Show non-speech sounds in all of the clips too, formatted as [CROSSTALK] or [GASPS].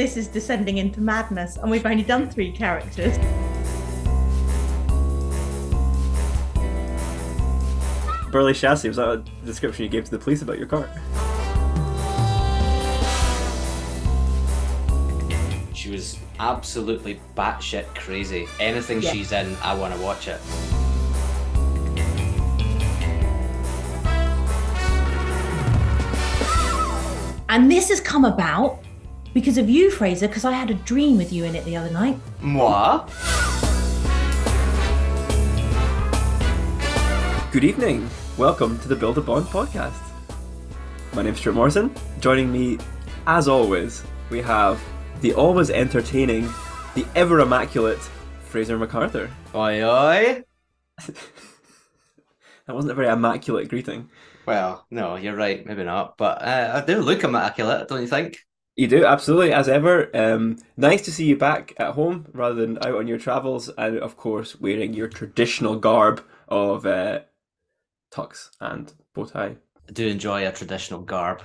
this is descending into madness, and we've only done three characters. Burley chassis, was that a description you gave to the police about your car? She was absolutely batshit crazy. Anything Yeah. she's in, I want to watch it. And this has come about because of you, Fraser, because I had a dream with you in it the other night. Moi? Good evening. Welcome to the Build a Bond podcast. My name's Stuart Morrison. Joining me, as always, we have the always entertaining, the ever immaculate Fraser MacArthur. Oi, oi. [LAUGHS] That wasn't a very immaculate greeting. Well, no, you're right. Maybe not. But uh, I do look immaculate, don't you think? You do, absolutely, as ever. Um, nice to see you back at home rather than out on your travels, and of course, wearing your traditional garb of uh, tux and bow tie. I do enjoy a traditional garb.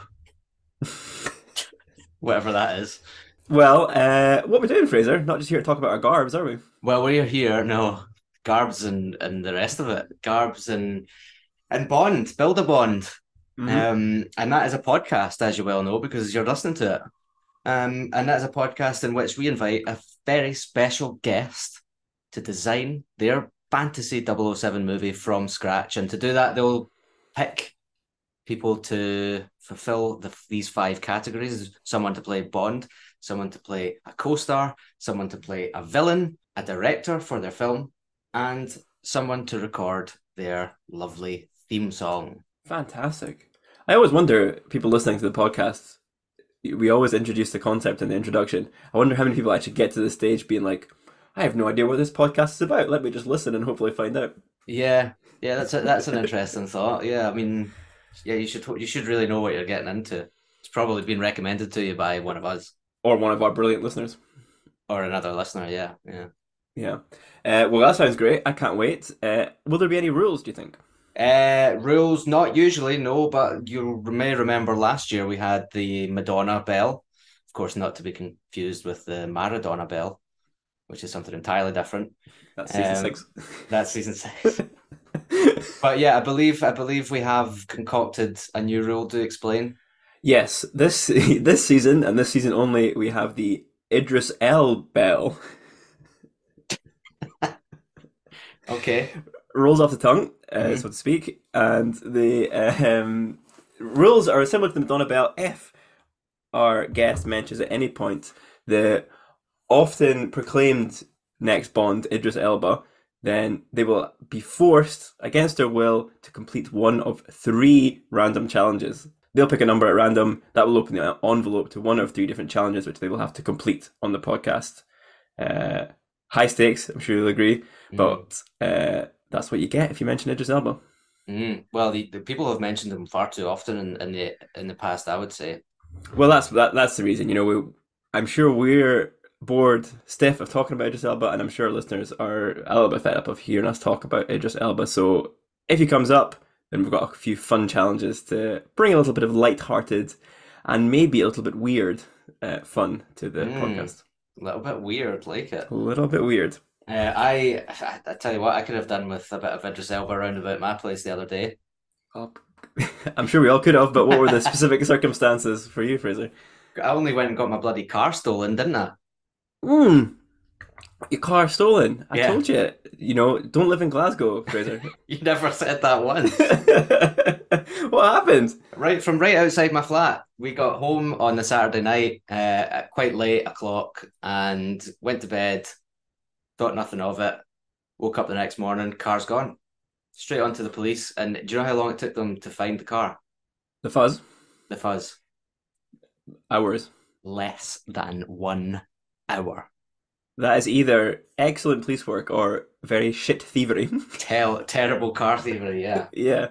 Whatever that is. Well, uh, what we're doing, Fraser? Not just here to talk about our garbs, are we? Well, we're here, no. Garbs and, and the rest of it. Garbs and and Bond, build a Bond. Mhm. Um, and that is a podcast, as you well know, because you're listening to it. Um, and that is a podcast in which we invite a very special guest to design their fantasy 007 movie from scratch. And to do that, they'll pick people to fulfill the, these five categories someone to play Bond, someone to play a co star, someone to play a villain, a director for their film, and someone to record their lovely theme song. Fantastic. I always wonder, people listening to the podcast, we always introduce the concept in the introduction. I wonder how many people actually get to the stage being like, I have no idea what this podcast is about. Let me just listen and hopefully find out. Yeah, yeah, that's a, that's an interesting thought. Yeah, I mean, yeah, you should you should really know what you're getting into. It's probably been recommended to you by one of us Or one of our brilliant listeners. or another listener. Yeah, yeah. Yeah. Uh, well, that sounds great. I can't wait. Uh, will there be any rules, do you think? Uh, rules not usually no, but you may remember last year we had the Madonna bell, of course, not to be confused with the Maradona bell, which is something entirely different. That's season Um, six. That's season six. [LAUGHS] but yeah, I believe I believe we have concocted a new rule to explain. yes, this [LAUGHS] this season and this season only, we have the Idris L bell. [LAUGHS] Okay. Rolls off the tongue, uh, Mhm. so to speak, and the um, rules are similar to the Madonna Bell. If our guest mentions at any point the often proclaimed next Bond, Idris Elba, then they will be forced, against their will, to complete one of three random challenges. They'll pick a number at random. That will open the envelope to one of three different challenges, which they will have to complete on the podcast. Uh, high stakes, I'm sure you'll agree. But uh, that's what you get if you mention Idris Elba. Mm. Well, the, the people have mentioned him far too often in, in the in the past. I would say. Well, that's that, that's the reason. You know, we, I'm sure we're bored stiff of talking about Idris Elba, and I'm sure listeners are a little bit fed up of hearing us talk about Idris Elba. So if he comes up, then we've got a few fun challenges to bring a little bit of light-hearted and maybe a little bit weird uh, fun to the Mm. podcast. A little bit weird, like it. A little bit weird. Uh, I, I I tell you what, I could have done with a bit of Idris Elba around about my place the other day. Oh, [LAUGHS] I'm sure we all could have, but what were the specific [LAUGHS] circumstances for you, Fraser? I only went and got my bloody car stolen, didn't I? Hmm. Your car stolen. I Yeah. told you. You know, don't live in Glasgow, Fraser. [LAUGHS] You never said that once. what happened? right from right outside my flat. We got home on the Saturday night uh, at quite late o'clock and went to bed. Thought nothing of it. Woke up the next morning, car's gone. Straight on to the police. And do you know how long it took them to find the car? The fuzz. The fuzz. Hours. Less than one hour. That is either excellent police work or very shit thievery. [LAUGHS] Tell terrible car thievery, yeah. yeah.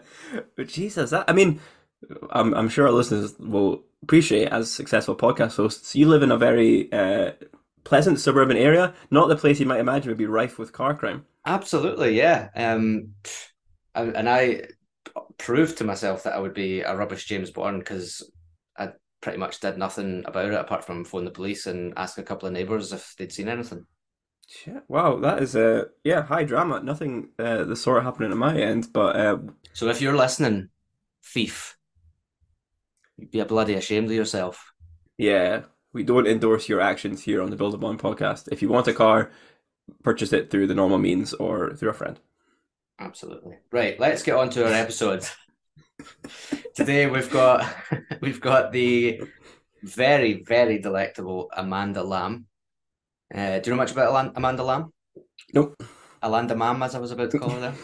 But Jesus, that I mean, I'm I'm sure our listeners will appreciate as successful podcast hosts. You live in a very uh, pleasant suburban area, not the place you might imagine would be rife with car crime. Absolutely, yeah. Um, and I proved to myself that I would be a rubbish James Bond because I pretty much did nothing about it apart from phone the police and ask a couple of neighbours if they'd seen anything. Shit. Wow, that is uh, yeah, high drama. Nothing uh, the sort happening at my end, but uh, So if you're listening, thief, you'd be a bloody ashamed of yourself. yeah, we don't endorse your actions here on the Build a Bond podcast. If you want a car, purchase it through the normal means or through a friend. Absolutely. Right, let's get on to our episode. Today we've got [LAUGHS] we've got the very, very delectable Amanda Lamb. Uh, do you know much about Alan- Amanda Lamb? Nope. Alanda Mam, as I was about to call her there.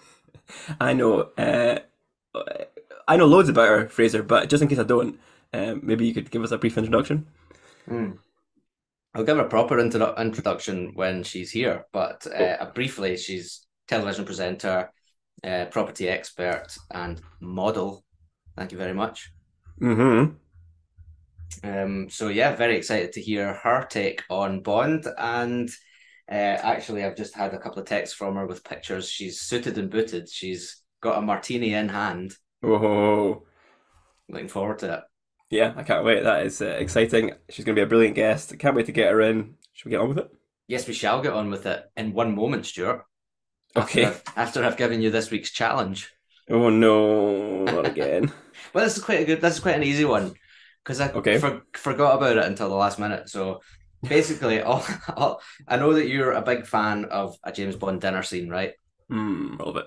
[LAUGHS] I know. Uh, I know loads about her, Fraser, but just in case I don't, um, maybe you could give us a brief introduction. Hmm. I'll give her a proper intro- introduction when she's here, but uh, briefly, she's television presenter, uh, property expert, and model. Thank you very much. Mm-hmm. Um, so yeah, very excited to hear her take on Bond. And uh, actually, I've just had a couple of texts from her with pictures. She's suited and booted. She's got a martini in hand. Whoa. Looking forward to it. Yeah, I can't wait. That is uh, exciting. She's going to be a brilliant guest. Can't wait to get her in. Should we get on with it? Yes, we shall get on with it in one moment, Stuart. Okay. After I've, after I've given you this week's challenge. Oh no, not again. [LAUGHS] Well, this is quite a good. This is quite an easy one because I Okay. for, forgot about it until the last minute. So basically, [LAUGHS] all, all I know that you're a big fan of a James Bond dinner scene, right? Hmm, a little bit.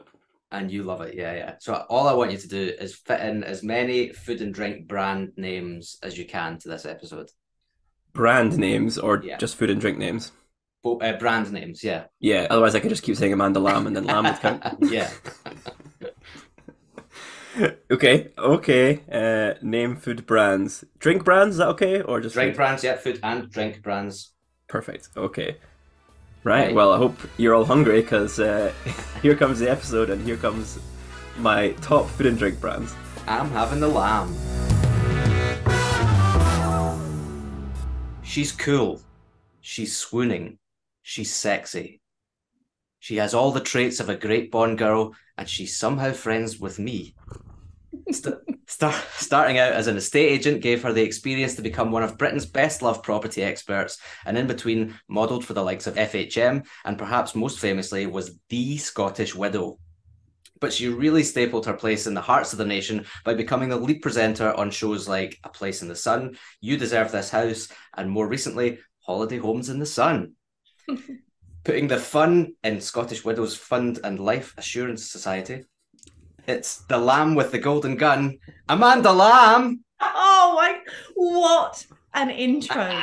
And you love it, yeah, yeah. So all I want you to do is fit in as many food and drink brand names as you can to this episode. Brand names or Yeah. just food and drink names? Bo- uh, brand names, yeah, Yeah, otherwise I could just keep saying Amanda Lamb and then Lamb would count. [LAUGHS] yeah. [LAUGHS] okay, okay. Uh, name food brands. Drink brands, is that okay? Or just Drink food? brands, yeah, food and drink brands. Perfect. Okay. Right. Well, I hope you're all hungry because uh, [LAUGHS] here comes the episode and here comes my top food and drink brands. I'm having the lamb. She's cool. She's swooning. She's sexy. She has all the traits of a great Bond girl, and she's somehow friends with me. St- start, starting out as an estate agent gave her the experience to become one of Britain's best loved property experts, and in between, modelled for the likes of FHM, and perhaps most famously was the Scottish Widow but she really stapled her place in the hearts of the nation by becoming the lead presenter on shows like A Place in the Sun, You Deserve This House, and more recently, Holiday Homes in the Sun. [LAUGHS] Putting the fun in Scottish Widows Fund and Life Assurance Society. It's the lamb with the golden gun, Amanda Lamb. Oh my, what an intro.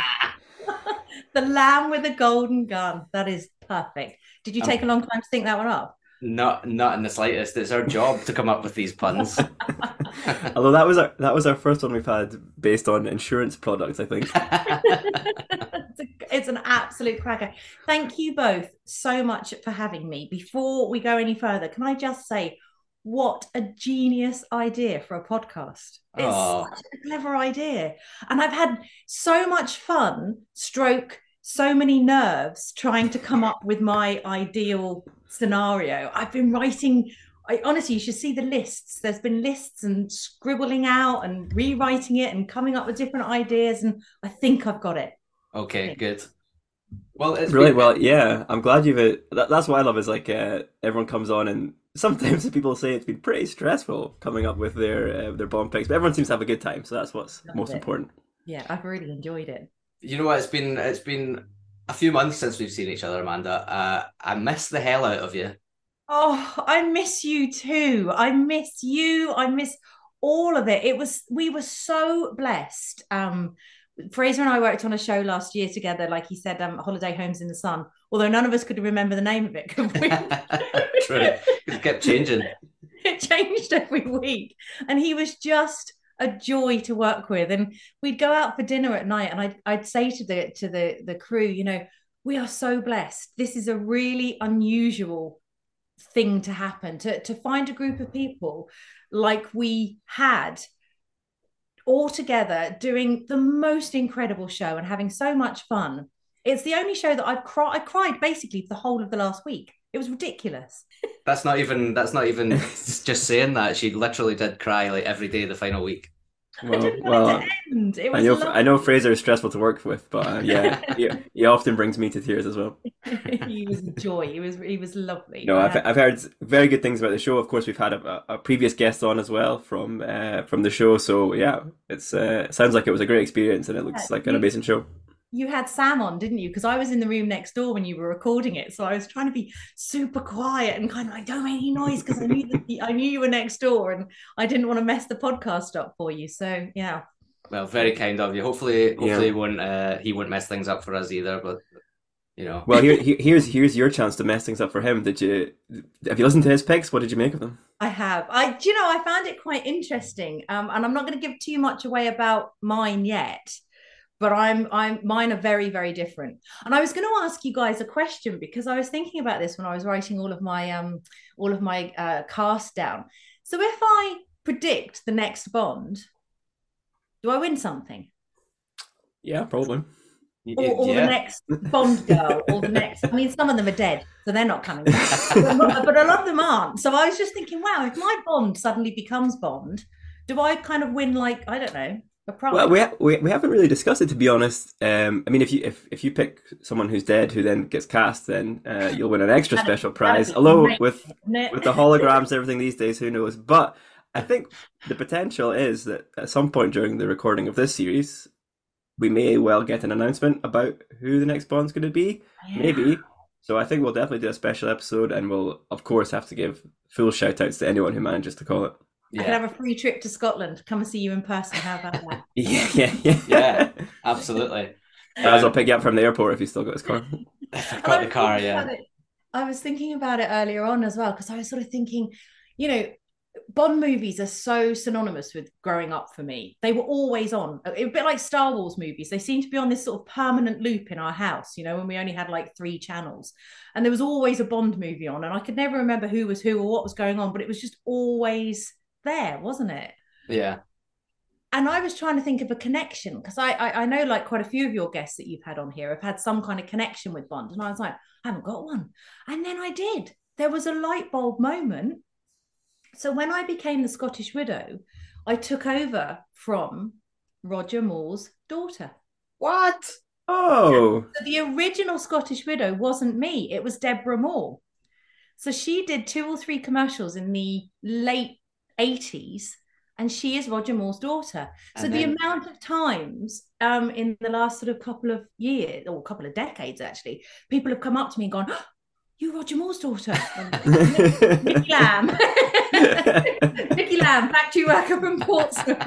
[LAUGHS] the lamb with the golden gun. That is perfect. Did you Um, take a long time to think that one up? Not, not in the slightest. It's our job to come up with these puns. [LAUGHS] Although that was our that was our first one we've had based on insurance products, I think. [LAUGHS] it's, a- it's an absolute cracker. Thank you both so much for having me. Before we go any further, can I just say what a genius idea for a podcast? It's Aw. such a clever idea. And I've had so much fun, stroke, so many nerves trying to come up with my ideal scenario. I've been writing. I honestly, you should see the lists. There's been lists and scribbling out and rewriting it and coming up with different ideas. And I think I've got it. okay, good. Well, it's really been- well, yeah. I'm glad you've. That, that's what I love is like uh, everyone comes on and sometimes [LAUGHS] people say it's been pretty stressful coming up with their uh, their bomb picks, but everyone seems to have a good time, so that's what's Love most it. important. Yeah, I've really enjoyed it. You know what? It's been it's been a few months since we've seen each other, Amanda. Uh, I miss the hell out of you. Oh, I miss you too. I miss you. I miss all of it. It was we were so blessed. Um Fraser and I worked on a show last year together, like he said, um, Holiday Homes in the Sun. Although none of us could remember the name of it, could we? [LAUGHS] True. It kept changing. [LAUGHS] it changed every week and he was just a joy to work with and we'd go out for dinner at night and I'd, I'd say to the to the the crew you know we are so blessed this is a really unusual thing to happen to to find a group of people like we had all together doing the most incredible show and having so much fun it's the only show that I've cried I cried basically the whole of the last week it was ridiculous That's not even that's not even [LAUGHS] just saying that. She literally did cry like every day the final week. Well, [LAUGHS] well, want it to end. It I know lovely. I know Fraser is stressful to work with, but uh, yeah, [LAUGHS] he, he often brings me to tears as well. [LAUGHS] he was a joy. He was he was lovely. No, I've, I've heard very good things about the show. Of course, we've had a, a previous guest on as well from uh, from the show. So yeah, it's uh, it sounds like it was a great experience, and it looks Yeah, like an amazing show. You had Sam on, didn't you? Because I was in the room next door when you were recording it, so I was trying to be super quiet and kind of like don't make any noise because I knew that I knew you were next door and I didn't want to mess the podcast up for you. So yeah, Well, very kind of you. Hopefully, hopefully Yeah. he won't uh, he won't mess things up for us either. But you know, Well, here, here- here's here's your chance to mess things up for him. Did you have you listened to his picks? What did you make of them? I have. I do you know I found it quite interesting. Um, and I'm not going to give too much away about mine yet. But I'm I'm mine are very very different. And I was going to ask you guys a question because I was thinking about this when I was writing all of my um all of my uh, cast down. So if I predict the next Bond, do I win something? Yeah, probably. Or, or the next Bond girl, or the next. I mean, some of them are dead, so they're not coming. back. but, but a lot of them aren't. So I was just thinking, wow, if my Bond suddenly becomes Bond, do I kind of win like I don't know a prize? Well, we, ha- we we haven't really discussed it to be honest. Um, I mean, if you if, if you pick someone who's dead who then gets cast, then uh, you'll win an [LAUGHS] extra special prize. Although with with the holograms and everything these days, who knows? But I think the potential is that at some point during the recording of this series, we may well get an announcement about who the next Bond's going to be. Yeah. Maybe. So I think we'll definitely do a special episode, and we'll of course have to give full shout outs to anyone who manages to call it. I could have a free trip to Scotland. Come and see you in person. How about that? [LAUGHS] Yeah, yeah, yeah. Yeah. [LAUGHS] absolutely. I'll Um, pick you up from the airport if he's still got his car. [LAUGHS] I've got the was car, thinking yeah. about it- I was thinking about it earlier on as well because I was sort of thinking, you know, Bond movies are so synonymous with growing up for me. They were always on, a bit like Star Wars movies. They seem to be on this sort of permanent loop in our house, you know, when we only had like three channels. And there was always a Bond movie on, and I could never remember who was who or what was going on, but it was just always there, wasn't it? Yeah, and I was trying to think of a connection because I, I I know like quite a few of your guests that you've had on here have had some kind of connection with Bond, and I was like, I haven't got one, and then I did. There was a light bulb moment. So when I became the Scottish widow, I took over from Roger Moore's daughter. What? Oh, So the original Scottish widow wasn't me; it was Deborah Moore. So she did two or three commercials in the late eighties, and she is Roger Moore's daughter. So And the amount of times um, in the last sort of couple of years or couple of decades, actually, people have come up to me and gone, oh, "You Roger Moore's daughter, [LAUGHS] Nicky Lamb." [LAUGHS] Nicky Lamb, factory worker from Portsmouth.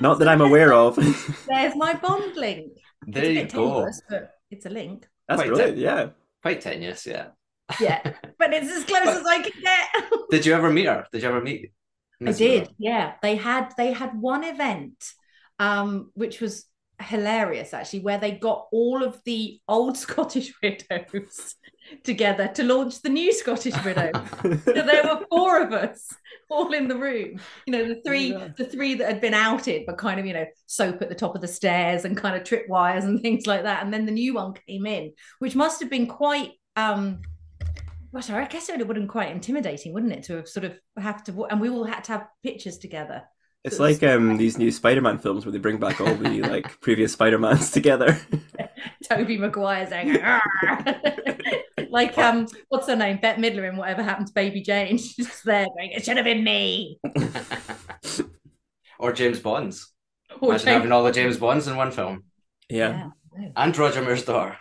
not that I'm aware of. [LAUGHS] There's my Bond link. There it's a you go. tenuous, but it's a link. That's Quite brilliant. it. Yeah. Quite tenuous, yeah. Yeah, but it's as close as I can get. Did you ever meet her? Did you ever meet? I did, yeah. They had they had one event, um, which was hilarious actually, where they got all of the old [LAUGHS] Scottish widows together to launch the new Scottish widow. so there were [LAUGHS] four of us all in the room. You know, the three Yeah. the three that had been outed, but kind of you know soap at the top of the stairs and kind of tripwires and [LAUGHS] things like that. And then the new one came in, which must have been quite. um Gosh, I guess it would have been quite intimidating, wouldn't it, to have sort of have to, and we all had to have pictures together. It's So it was- like um these new Spider-Man films where they bring back all the [LAUGHS] like previous Spider-Mans together. [LAUGHS] Tobey Maguire saying, "Arr!" [LAUGHS] like um, what's her name? Bette Midler in Whatever Happened to Baby Jane. She's just there going, "It should have been me." or James Bonds. Or Imagine Jane- having all the James Bonds in one film. Yeah. And Roger Moore's daughter.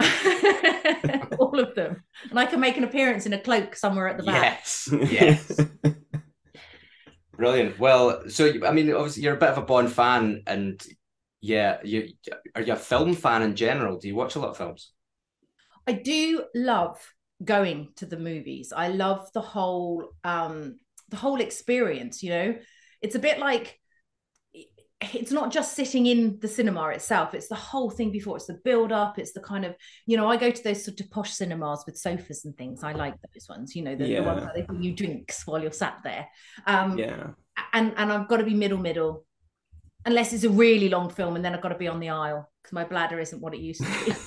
[LAUGHS] all of them, and I can make an appearance in a cloak somewhere at the back. Yes. Yes. [LAUGHS] Brilliant. Well, so I mean, obviously you're a bit of a Bond fan, and yeah, you are you a film fan in general? Do you watch a lot of films? I do love going to the movies. I love the whole um the whole experience, you know. It's a bit like it's not just sitting in the cinema itself it's the whole thing before it's the build up it's the kind of you know i go to those sort of posh cinemas with sofas and things i like those ones you know the, the ones where they bring you drinks while you're sat there um Yeah. and and i've got to be middle middle unless it's a really long film and then i've got to be on the aisle because my bladder isn't what it used to be [LAUGHS]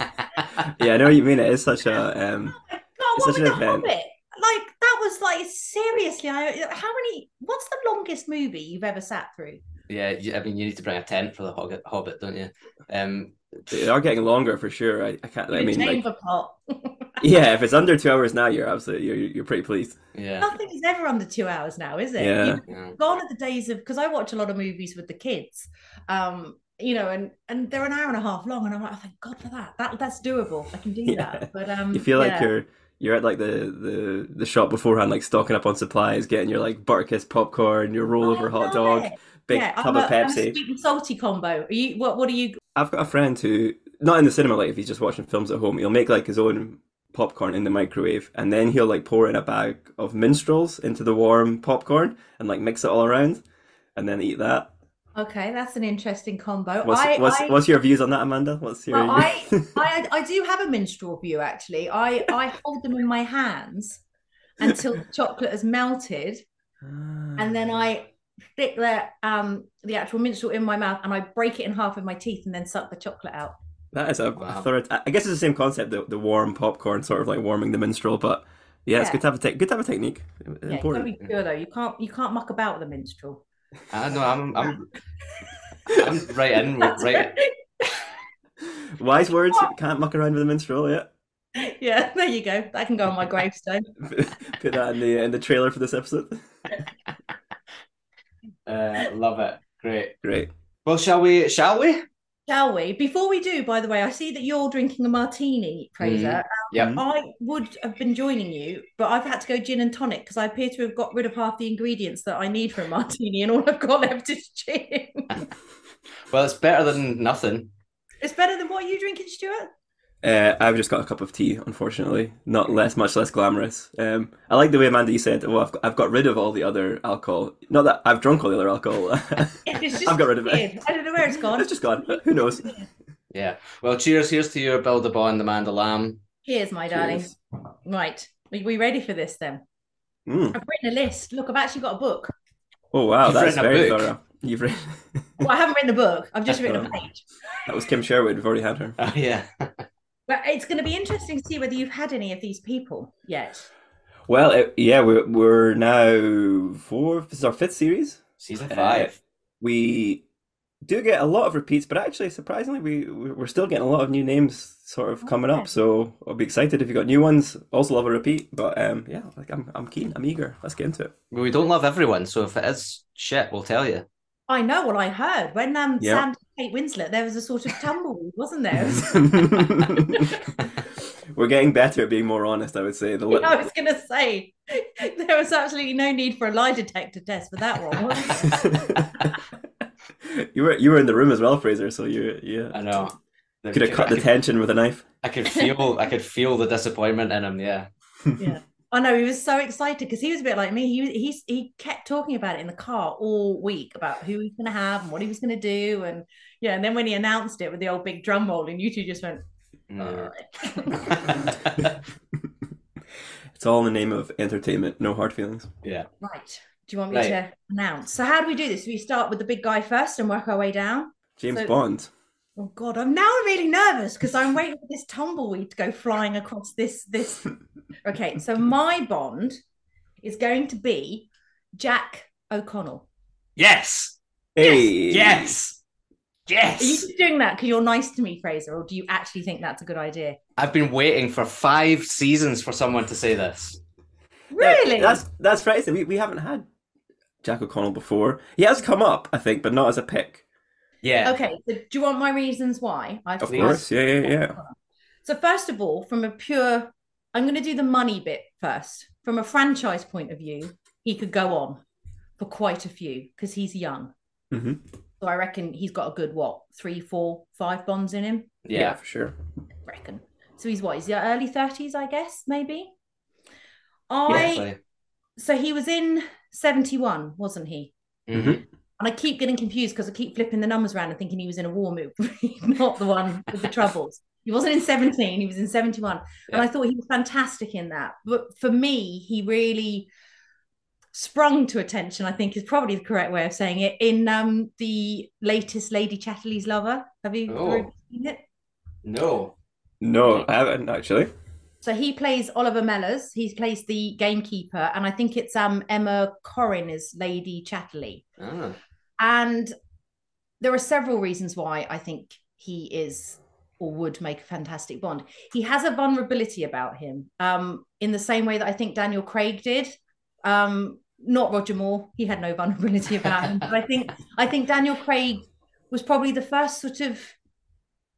[LAUGHS] Yeah, I know what you mean. It is such a [LAUGHS] um God, It's such an event. Like that was like seriously. I how many? What's the longest movie you've ever sat through? Yeah, I mean, you need to bring a tent for the Hobbit, Hobbit don't you? Um, They are getting longer for sure. I, I can't. I mean, like, chamber pot. [LAUGHS] yeah, if it's under two hours now, you're absolutely you're, you're pretty pleased. yeah, Nothing is ever under two hours now, is it? Yeah. You've yeah. gone are the days of because I watch a lot of movies with the kids, um, you know, and and they're an hour and a half long, and I'm like, oh, thank God for that. That that's doable. I can do Yeah. that. But [LAUGHS] um, You feel like you're you're at like the, the the shop beforehand, like stocking up on supplies, getting your like Butterkist popcorn, your rollover I hot dog, it. Big yeah, tub I'm of a, I'm a Pepsi. sweet and salty combo. Are you what? What are you? I've got a friend who, not in the cinema, like if he's just watching films at home, he'll make like his own popcorn in the microwave, and then he'll like pour in a bag of minstrels into the warm popcorn and like mix it all around, and then eat that. Okay, that's an interesting combo. What's I, what's, I, what's your views on that, Amanda? What's your? well, I, [LAUGHS] I I do have a minstrel view actually. I I hold them in my hands until the chocolate has melted, and then I stick the um the actual minstrel in my mouth and I break it in half with my teeth and then suck the chocolate out. That is a, Wow. third. I guess it's the same concept, the, the warm popcorn, sort of like warming the minstrel. But yeah, it's good to have a te- good to have a technique. Yeah, you gotta Important. be pure though. You can't you can't muck about with a minstrel. I know. I'm, I'm, [LAUGHS] I'm right in. with- That's Right. [LAUGHS] Wise words. Can't muck around with a minstrel. Yeah, Yeah, [LAUGHS] there you go. That can go on my gravestone. put that in the in the trailer for this episode. Uh, love it. Great. Great. Well, shall we? Shall we? Shall we? Before we do, by the way, I see that you're drinking a martini, Fraser. Yep. Mhm. I would have been joining you, but I've had to go gin and tonic because I appear to have got rid of half the ingredients that I need for a martini, and all I've got left is gin. [LAUGHS] Well, it's better than nothing. it's better than what are you drinking, Stuart? Uh, I've just got a cup of tea, unfortunately. Not less, much less glamorous. Um, I like the way Amanda you said, "Well, I've got, I've got rid of all the other alcohol. Not that I've drunk all the other alcohol. [LAUGHS] It's just I've got rid of it. weird. I don't know where it's gone. it's just gone. Who knows? Yeah. Well, cheers. Here's to you, Build a Bond, Amanda Lamb. Cheers, my darling. Cheers. Right, are we ready for this then? Mm. I've written a list. Look, I've actually got a book. Oh wow, You've that's written a very book. thorough. You've written. Well, I haven't written a book. I've just written a Oh. page. that was Kim Sherwood. We've already had her. Oh, yeah. But it's going to be interesting to see whether you've had any of these people yet. Well, it, yeah, we're we're now four. This is our fifth series. Season Uh, five. We do get a lot of repeats, but actually, surprisingly, we we're still getting a lot of new names sort of coming Okay. up. So I'll be excited if you got new ones. Also love a repeat, but um, yeah, like I'm I'm keen. I'm eager. Let's get into it. Well, we don't love everyone, so if it is shit, we'll tell you. I know what I heard when um, Yeah. Sam did Kate Winslet. There was a sort of tumbleweed, wasn't there? [LAUGHS] [LAUGHS] we're getting better at being more honest. I would say the li- I was going to say there was absolutely no need for a lie detector test for that one. [LAUGHS] you were you were in the room as well, Fraser. So you yeah I know. could have cut the could, tension with a knife. I could feel. I could feel the disappointment in him. Yeah. yeah. I know he was so excited because he was a bit like me. He he he kept talking about it in the car all week about who he was going to have and what he was going to do, and yeah. And then when he announced it with the old big drum roll, and you two just went, Mm. "Alright." [LAUGHS] It's all in the name of entertainment, no hard feelings. yeah. right. Do you want me Right. to announce? So how do we do this? We start with the big guy first and work our way down. James So- Bond. Oh God, I'm now really nervous because I'm waiting for this tumbleweed to go flying across this this. [LAUGHS] Okay, so my Bond is going to be Jack O'Connell. Yes. Hey, Yes. Are you just doing that because you're nice to me, Fraser, or do you actually think that's a good idea? I've been waiting for five seasons for someone to say this. Really? That's that's right. We we haven't had Jack O'Connell before. He has come up, I think, but not as a pick. Yeah. okay. So do you want my reasons why? I Of course, yeah, yeah, yeah. So first of all, from a pure, I'm going to do the money bit first. From a franchise point of view, he could go on for quite a few because he's young. Mhm. So I reckon he's got a good what three, four, five bonds in him. yeah, Yeah. for sure. reckon. So he's what? He's the early thirties, I guess, maybe. I Definitely. so he was in seventy one, wasn't he? Mhm. And I keep getting confused because I keep flipping the numbers around and thinking he was in a war movie, [LAUGHS] not the one with the troubles. He wasn't in 17, he was in 71. And I thought he was fantastic in that. But for me, he really sprung to attention, I think is probably the correct way of saying it, in um, the latest Lady Chatterley's Lover. Have you Oh. seen it? No. No, I haven't actually. So he plays Oliver Mellors. He plays the gamekeeper, and I think it's um Emma Corrin is Lady Chatterley. Ah. And there are several reasons why I think he is or would make a fantastic Bond. He has a vulnerability about him, um, in the same way that I think Daniel Craig did. Um, not Roger Moore; he had no vulnerability about him. But I think I think Daniel Craig was probably the first sort of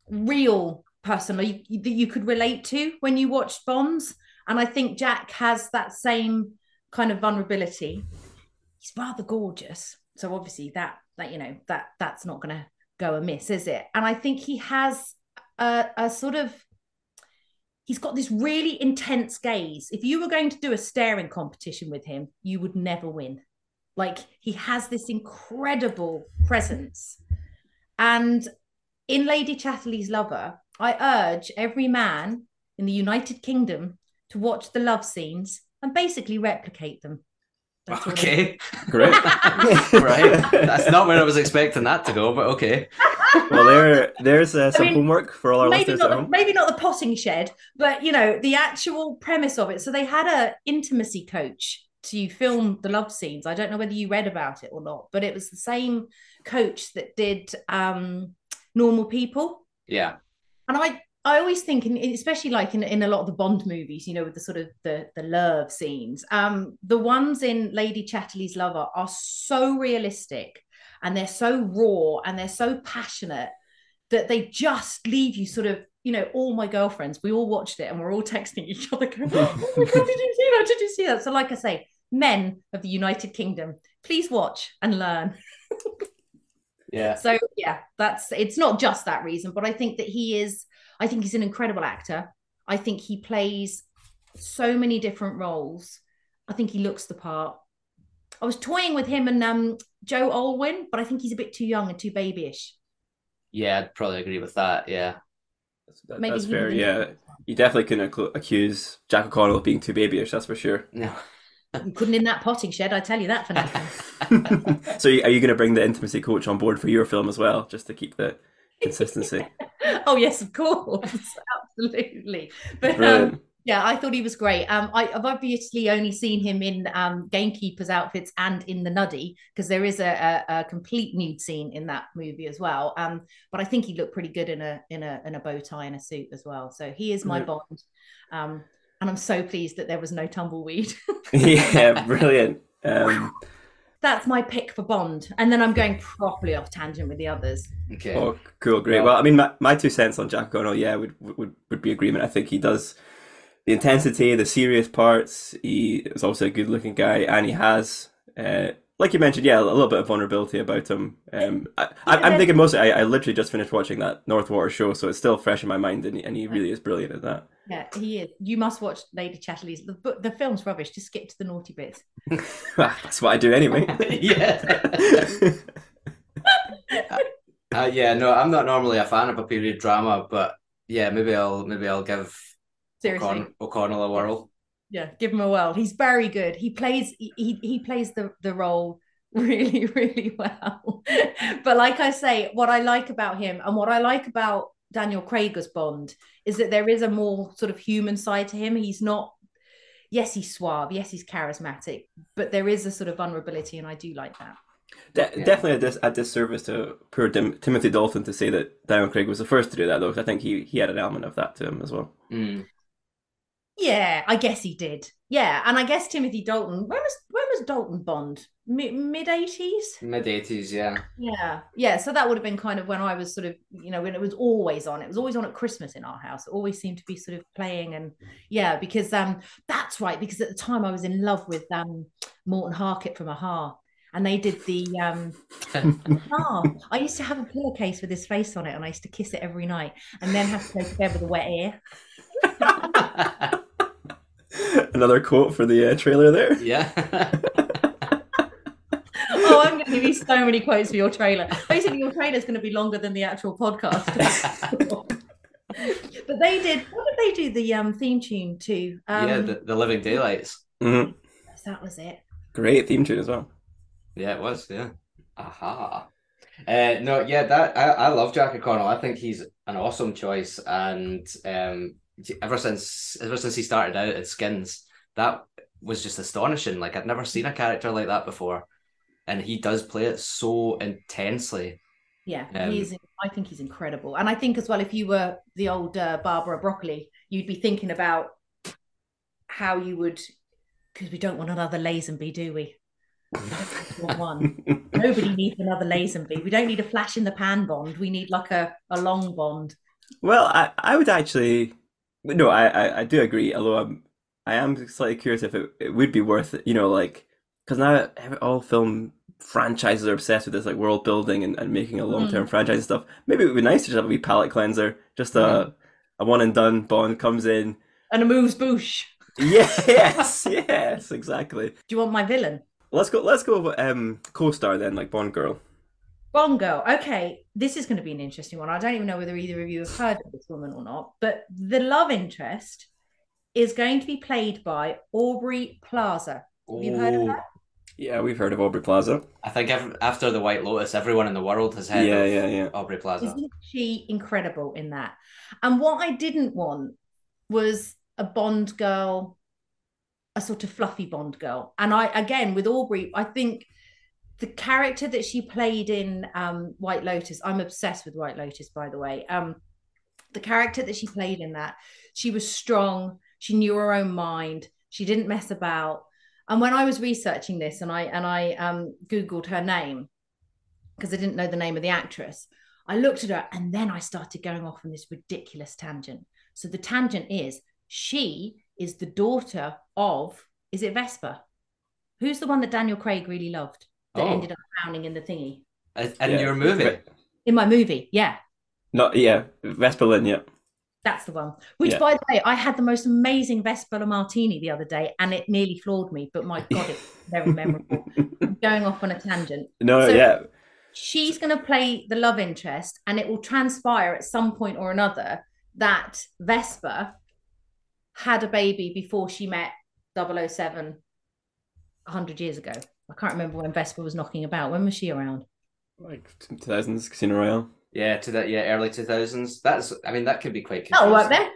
real person that you, that you could relate to when you watched Bonds. And I think Jack has that same kind of vulnerability. He's rather gorgeous, so obviously that that you know that that's not going to go amiss, is it? And I think he has a, a sort of he's got this really intense gaze. If you were going to do a staring competition with him, you would never win. Like he has this incredible presence. And in Lady Chatterley's Lover, I urge every man in the United Kingdom to watch the love scenes and basically replicate them. That's [LAUGHS] Okay, Great. [LAUGHS] right. That's not where I was expecting that to go, but okay. well, there, there's uh, some mean, homework for all our maybe listeners not, the, maybe not the potting shed, but you know the actual premise of it. So they had a intimacy coach to film the love scenes. I don't know whether you read about it or not, but it was the same coach that did um, Normal People. Yeah. and I I always think, in, especially like in, in a lot of the Bond movies, you know, with the sort of the the love scenes, um, the ones in Lady Chatterley's Lover are so realistic and they're so raw and they're so passionate that they just leave you sort of, you know, all my girlfriends, we all watched it and we're all texting each other, going, "Oh my god, did you see that? Did you see that?" So, like I say, men of the United Kingdom, please watch and learn. Yeah. [LAUGHS] So yeah, that's it's not just that reason, but I think that he is. I think he's an incredible actor. I think he plays so many different roles. I think he looks the part. I was toying with him and um, Joe Alwyn, but I think he's a bit too young and too babyish. Yeah, I'd probably agree with that. Yeah. That- Maybe that's fair. didn't- Yeah, you definitely couldn't accu- accuse Jack O'Connell of being too babyish. That's for sure. No. You couldn't in that potting shed, I tell you that for nothing. [LAUGHS] so, are you going to bring the intimacy coach on board for your film as well, just to keep the [LAUGHS] consistency? [LAUGHS] oh yes, of course, [LAUGHS] absolutely. But um, Yeah, I thought he was great. Um, I, I've obviously only seen him in um, gamekeepers' outfits and in the Nuddy because there is a, a, a complete nude scene in that movie as well. Um, but I think he looked pretty good in a in a in a bow tie and a suit as well. So he is my. Bond. Um, and I'm so pleased that there was no tumbleweed. [LAUGHS] yeah, brilliant. That's my pick for Bond. And then I'm going properly off tangent with the others. Okay. oh, cool, great. Well- Well, I mean, my, my two cents on Jack O'Connell, yeah, would, would would be agreement. I think he does the intensity, the serious parts. He is also a good looking guy, and he has, uh, like you mentioned, yeah, a little bit of vulnerability about him. Um, I, I, I'm thinking mostly, I, I literally just finished watching that North Water show, so it's still fresh in my mind, and, he- and he really is brilliant at that. Yeah, he is. You must watch Lady Chatterley's. The, the film's rubbish. Just skip to the naughty bits. [LAUGHS] That's what I do anyway. [LAUGHS] yeah. [LAUGHS] Uh, yeah, no, I'm not normally a fan of a period drama, but yeah, maybe I'll maybe I'll give Seriously. O'Con- O'Connell a whirl. Yeah give him a whirl he's very good he plays he he plays the the role [LAUGHS] really really well [LAUGHS] but like i say what i like about him and what i like about daniel craig as bond is that there is a more sort of human side to him he's not yes he's suave yes he's charismatic but there is a sort of vulnerability and i do like that De- Yeah. Definitely a, dis- a disservice to poor Dim- Timothy Dalton to say that Daniel Craig was the first to do that, though, 'cause I think he, he had an element of that to him as well. Mm. Yeah i guess he did yeah and i guess timothy dalton when was when was dalton bond mid 80s Mid eighties, yeah. Yeah, yeah. So that would have been kind of when I was sort of, you know, when it was always on. It was always on at Christmas in our house. It always seemed to be sort of playing, and yeah, because um, that's right. Because at the time I was in love with um Morten Harket from a-ha, and they did the um. [LAUGHS] I used to have a pillowcase with his face on it, and I used to kiss it every night, and then have to go to bed with a wet ear. [LAUGHS] Another quote for the uh, trailer there. yeah. [LAUGHS] Oh, I'm going to give you so many quotes for your trailer. Basically, your trailer is going to be longer than the actual podcast. [LAUGHS] but they did. What did they do? The um theme tune to? Um, yeah, the, the Living Daylights. Mm-hmm. that was it. Great theme tune as well. Yeah, it was, yeah. Aha. Uh, no, yeah, that I, I love Jack O'Connell. I think he's an awesome choice, and um, ever since ever since he started out at Skins, that was just astonishing. Like I'd never seen a character like that before. and he does play it so intensely. Yeah, Um, he's. I think he's incredible, and I think as well, if you were the old uh, Barbara Broccoli, you'd be thinking about how you would, because we don't want another Lazenby, do we? We one. [LAUGHS] Nobody needs another Lazenby. We don't need a flash in the pan Bond. We need like a, a long Bond. Well, I, I would actually no, I, I, I do agree. Although I'm I am slightly curious if it, it would be worth it. You know, like because now every- all film franchises are obsessed with this like world building and, and making a long term franchise and stuff. Maybe it would be nice to just have a wee palate cleanser, just a a one and done. Bond comes in. And a moves boosh. Yes, [LAUGHS] yes, exactly. Do you want my villain? Let's go. Let's go. with, Um, co-star then, like Bond girl. Bongo. Okay, this is going to be an interesting one. I don't even know whether either of you have heard of this woman or not, but the love interest is going to be played by Aubrey Plaza. Have you heard of Oh, her? Yeah, we've heard of Aubrey Plaza. I think ev- after the White Lotus, everyone in the world has heard Yeah, of yeah, yeah. Aubrey Plaza. Isn't she incredible in that? And what I didn't want was a Bond girl, a sort of fluffy Bond girl. And I, again, with Aubrey, I think the character that she played in um, White Lotus, I'm obsessed with White Lotus, by the way. Um, the character that she played in that, she was strong. She knew her own mind. She didn't mess about. And when I was researching this, and I and I um, googled her name because I didn't know the name of the actress, I looked at her and then I started going off on this ridiculous tangent. So the tangent is she is the daughter of, is it Vespa? Who's the one that Daniel Craig really loved that Oh. ended up drowning in the thingy? And in Yeah. your movie. In my movie, yeah, Not yeah, Vesper Lynd. Yeah. that's the one. Which, Yeah. by the way, I had the most amazing Vesper Martini the other day and it nearly floored me, but my God, it's [LAUGHS] very memorable. I'm going off on a tangent. No, So- yeah. she's going to play the love interest and it will transpire at some point or another that Vesper had a baby before she met 007 100 years ago. I can't remember when Vesper was knocking about. When was she around? Like 2000s Casino Royale. Yeah, to that. Yeah, early two thousands. That's. I mean, that could be quite. That'll work then.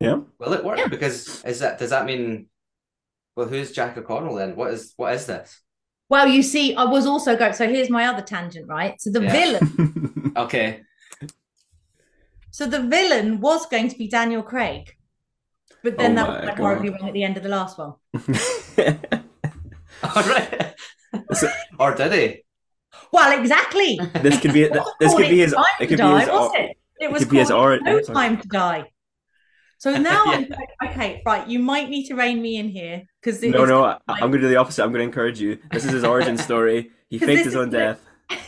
Yeah. Will it work? Yeah. Because is that does that mean? Well, who's Jack O'Connell then? What is what is this? Well, you see, I was also going. So here's my other tangent, right? So the Yeah. villain. [LAUGHS] Okay. So the villain was going to be Daniel Craig, but then Oh that my went God. horribly wrong at the end of the last one. [LAUGHS] [LAUGHS] All right. So- or did he? Well, exactly. this could be this could be his Time it to could be Die, his was or- it? It was could be his called or- No sorry. Time to Die. So [LAUGHS] now I'm like, okay, right. You might need to rein me in here because No, no, I, I'm going to do the opposite. I'm going to encourage you. This is his origin [LAUGHS] story. He 'Cause faked his is own death. [LAUGHS]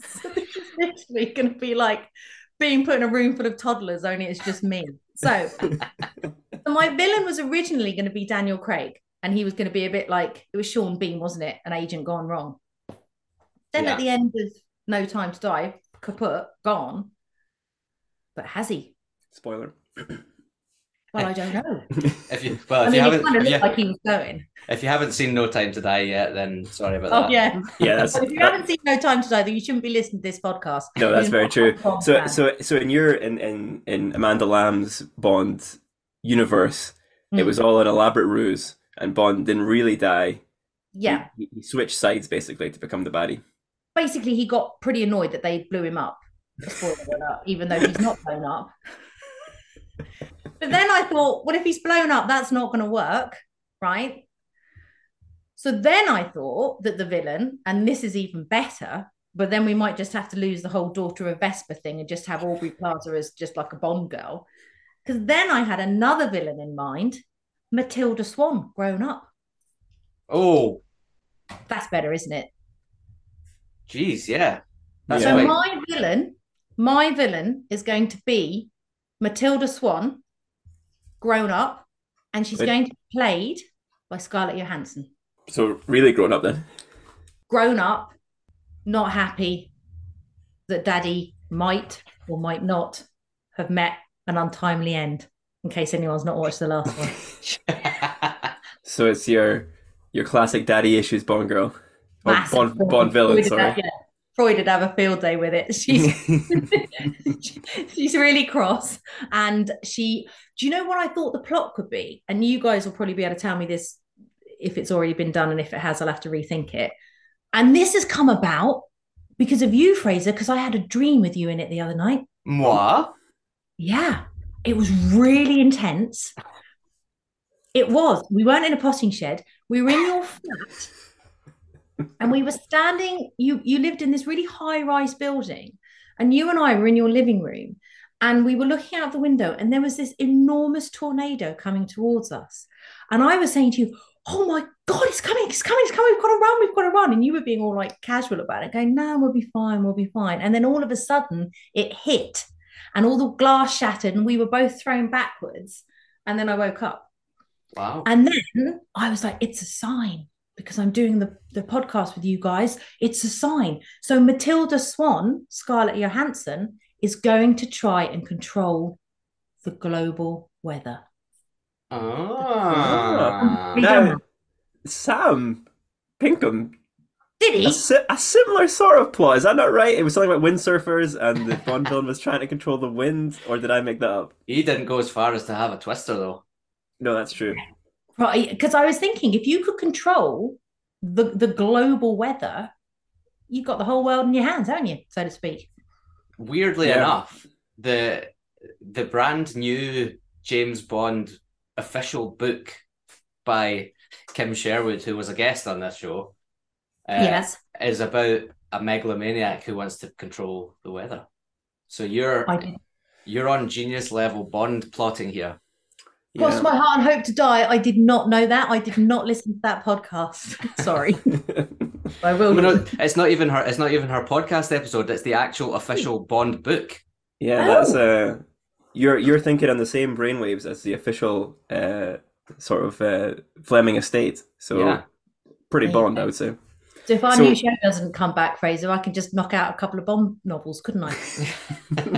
so this is literally going to be like being put in a room full of toddlers, only it's just me. So, so my villain was originally going to be Daniel Craig, and he was going to be a bit like it was Sean Bean, wasn't it? An agent gone wrong. Then Yeah. at the end of No Time to Die, kaput, gone. But has he? Spoiler. [CLEARS THROAT] Well, I don't know. [LAUGHS] If you well, I if mean, you it haven't kind of if you, looked like he was going. if you haven't seen No Time to Die yet, then sorry about Oh that. yeah. [LAUGHS] Yeah, that's if you haven't seen No Time to Die, then you shouldn't be listening to this podcast. no, that's very true. So, fan. so, so in your in in in Amanda Lamb's Bond universe, it Mm. was all an elaborate ruse, and Bond didn't really die. yeah. He, he switched sides basically to become the baddie. Basically, he got pretty annoyed that they blew him up. Alert, even though he's not [LAUGHS] blown up. But then I thought, what if he's blown up? That's not going to work, right? So then I thought that the villain, and this is even better, but then we might just have to lose the whole daughter of Vesper thing and just have Aubrey Plaza as just like a Bond girl. Because then I had another villain in mind, Matilda Swann, grown up. Oh, That's better, isn't it? geez, yeah. That's So right. my villain, my villain is going to be Matilda Swann, grown up, and she's Wait. going to be played by Scarlett Johansson. So really grown up then. Grown up, not happy that Daddy might or might not have met an untimely end. In case anyone's not watched the last one, [LAUGHS] So it's your your classic daddy issues Bond girl. Or Bond, Bond villain, Freud sorry. have- yeah, Freud would have a field day with it. [LAUGHS] She's [LAUGHS] she's really cross and she do you know what i thought the plot could be and you guys will probably be able to tell me this if it's already been done and if it has i'll have to rethink it And this has come about because of you, Fraser, because I had a dream with you in it the other night. Moi? Yeah, it was really intense. It was. We weren't in a potting shed. We were in your flat, and we were standing. You you lived in this really high rise building, and you and I were in your living room, and we were looking out the window, and there was this enormous tornado coming towards us, and I was saying to you, "Oh my God, it's coming! It's coming! It's coming! We've got to run! We've got to run!" And you were being all like casual about it, going, "No, we'll be fine. We'll be fine." And then all of a sudden, it hit and all the glass shattered and we were both thrown backwards and then i woke up. Wow. and then i was like it's a sign because i'm doing the, the podcast with you guys. It's a sign. So matilda swann scarlett johansson is going to try and control the global weather. Ah. We Now, Sam Pinkham, did he a, si- a similar sort of plot. Is that not right? It was something about windsurfers and the Bond villain was trying to control the wind, or did I make that up? He didn't go as far as to have a twister, though. No, that's true. right because i was thinking if you could control the, the global weather you've got the whole world in your hands haven't you so to speak Weirdly Yeah. enough, the the brand new James Bond official book by Kim Sherwood, who was a guest on this show, uh, yes is about a megalomaniac who wants to control the weather. So you're i you're on genius level Bond plotting here. Cross Yeah. my heart and hope to die. I did not know that. I did not listen to that podcast. [LAUGHS] Sorry. [LAUGHS] I will. No, no, it's not even her. It's not even her podcast episode. It's the actual official Bond book. Yeah, Oh. that's uh you're you're thinking on the same brainwaves as the official uh sort of uh Fleming estate. So Yeah. pretty Yeah. Bond, I would say. So if our So- new show doesn't come back, Fraser, I can just knock out a couple of Bond novels, couldn't I?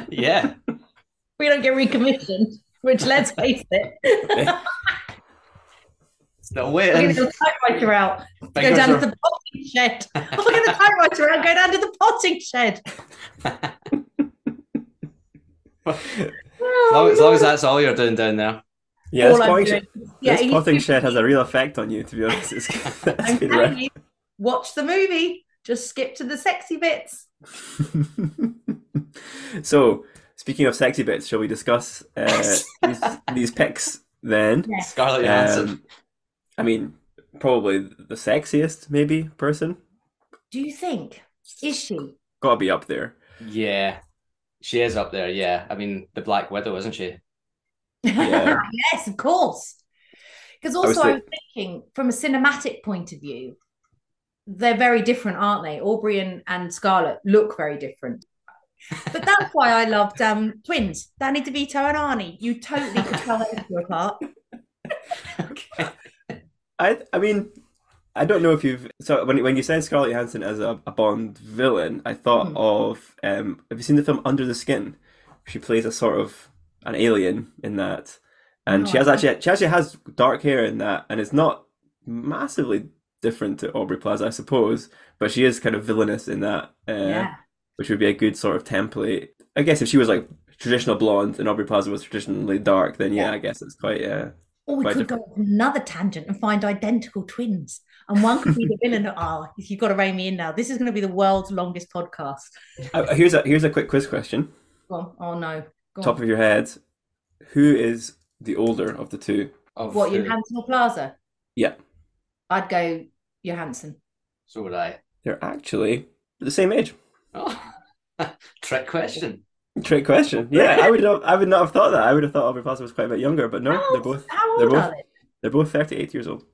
[LAUGHS] yeah. we don't get recommissioned, which let's face it. Still I'm waiting. going to typewriter out. Go Fingers down are- to the potting shed. I'm going to typewriter out. Go down to the potting shed. As long, as long as that's all you're doing down there. Yeah, All this potting, shed, Yeah, this potting shed has a real effect on you, to be honest. It's, [LAUGHS] [LAUGHS] that's I'm been telling right. you, watch the movie. Just skip to the sexy bits. [LAUGHS] so, speaking of sexy bits, shall we discuss uh, [LAUGHS] these, these picks then? Yes. Scarlett Johansson. Um, I mean, probably the sexiest, maybe person. Do you think? Is she? Got to be up there. yeah. She is up there, yeah. I mean, the Black Widow, isn't she? [LAUGHS] Yeah. yes, of course. Because was also, I thi- was thinking from a cinematic point of view, they're very different, aren't they? Aubrey and, and Scarlett look very different. But that's why I loved um, twins, Danny DeVito and Arnie. You totally could tell those two apart. okay. I I mean, I don't know if you've so when when you said Scarlett Johansson as a, a Bond villain, I thought Hmm. of um. Have you seen the film Under the Skin? She plays a sort of an alien in that, and No, she has actually she actually has dark hair in that, and it's not massively different to Aubrey Plaza, I suppose, but she is kind of villainous in that, uh, Yeah. which would be a good sort of template. I guess if she was like traditional blonde and Aubrey Plaza was traditionally dark, then yeah, Yeah. I guess it's quite uh, Or we Quite could go off another tangent and find identical twins. And one could be the [LAUGHS] villain. Oh, you've got to rein me in now. This is going to be the world's longest podcast. Uh, here's a here's a quick quiz question. Go on. Oh, no. Go Top on. of your head, who is the older of the two? Of What, who? Johansson or Plaza? Yeah, I'd go Johansson. So would I. they're actually the same age. Oh. [LAUGHS] Trick question. Trick question. Yeah, I would not. I would not have thought that. I would have thought Aubrey Plaza was quite a bit younger, but no, How they're both How they're old both are they? they're both thirty eight years old.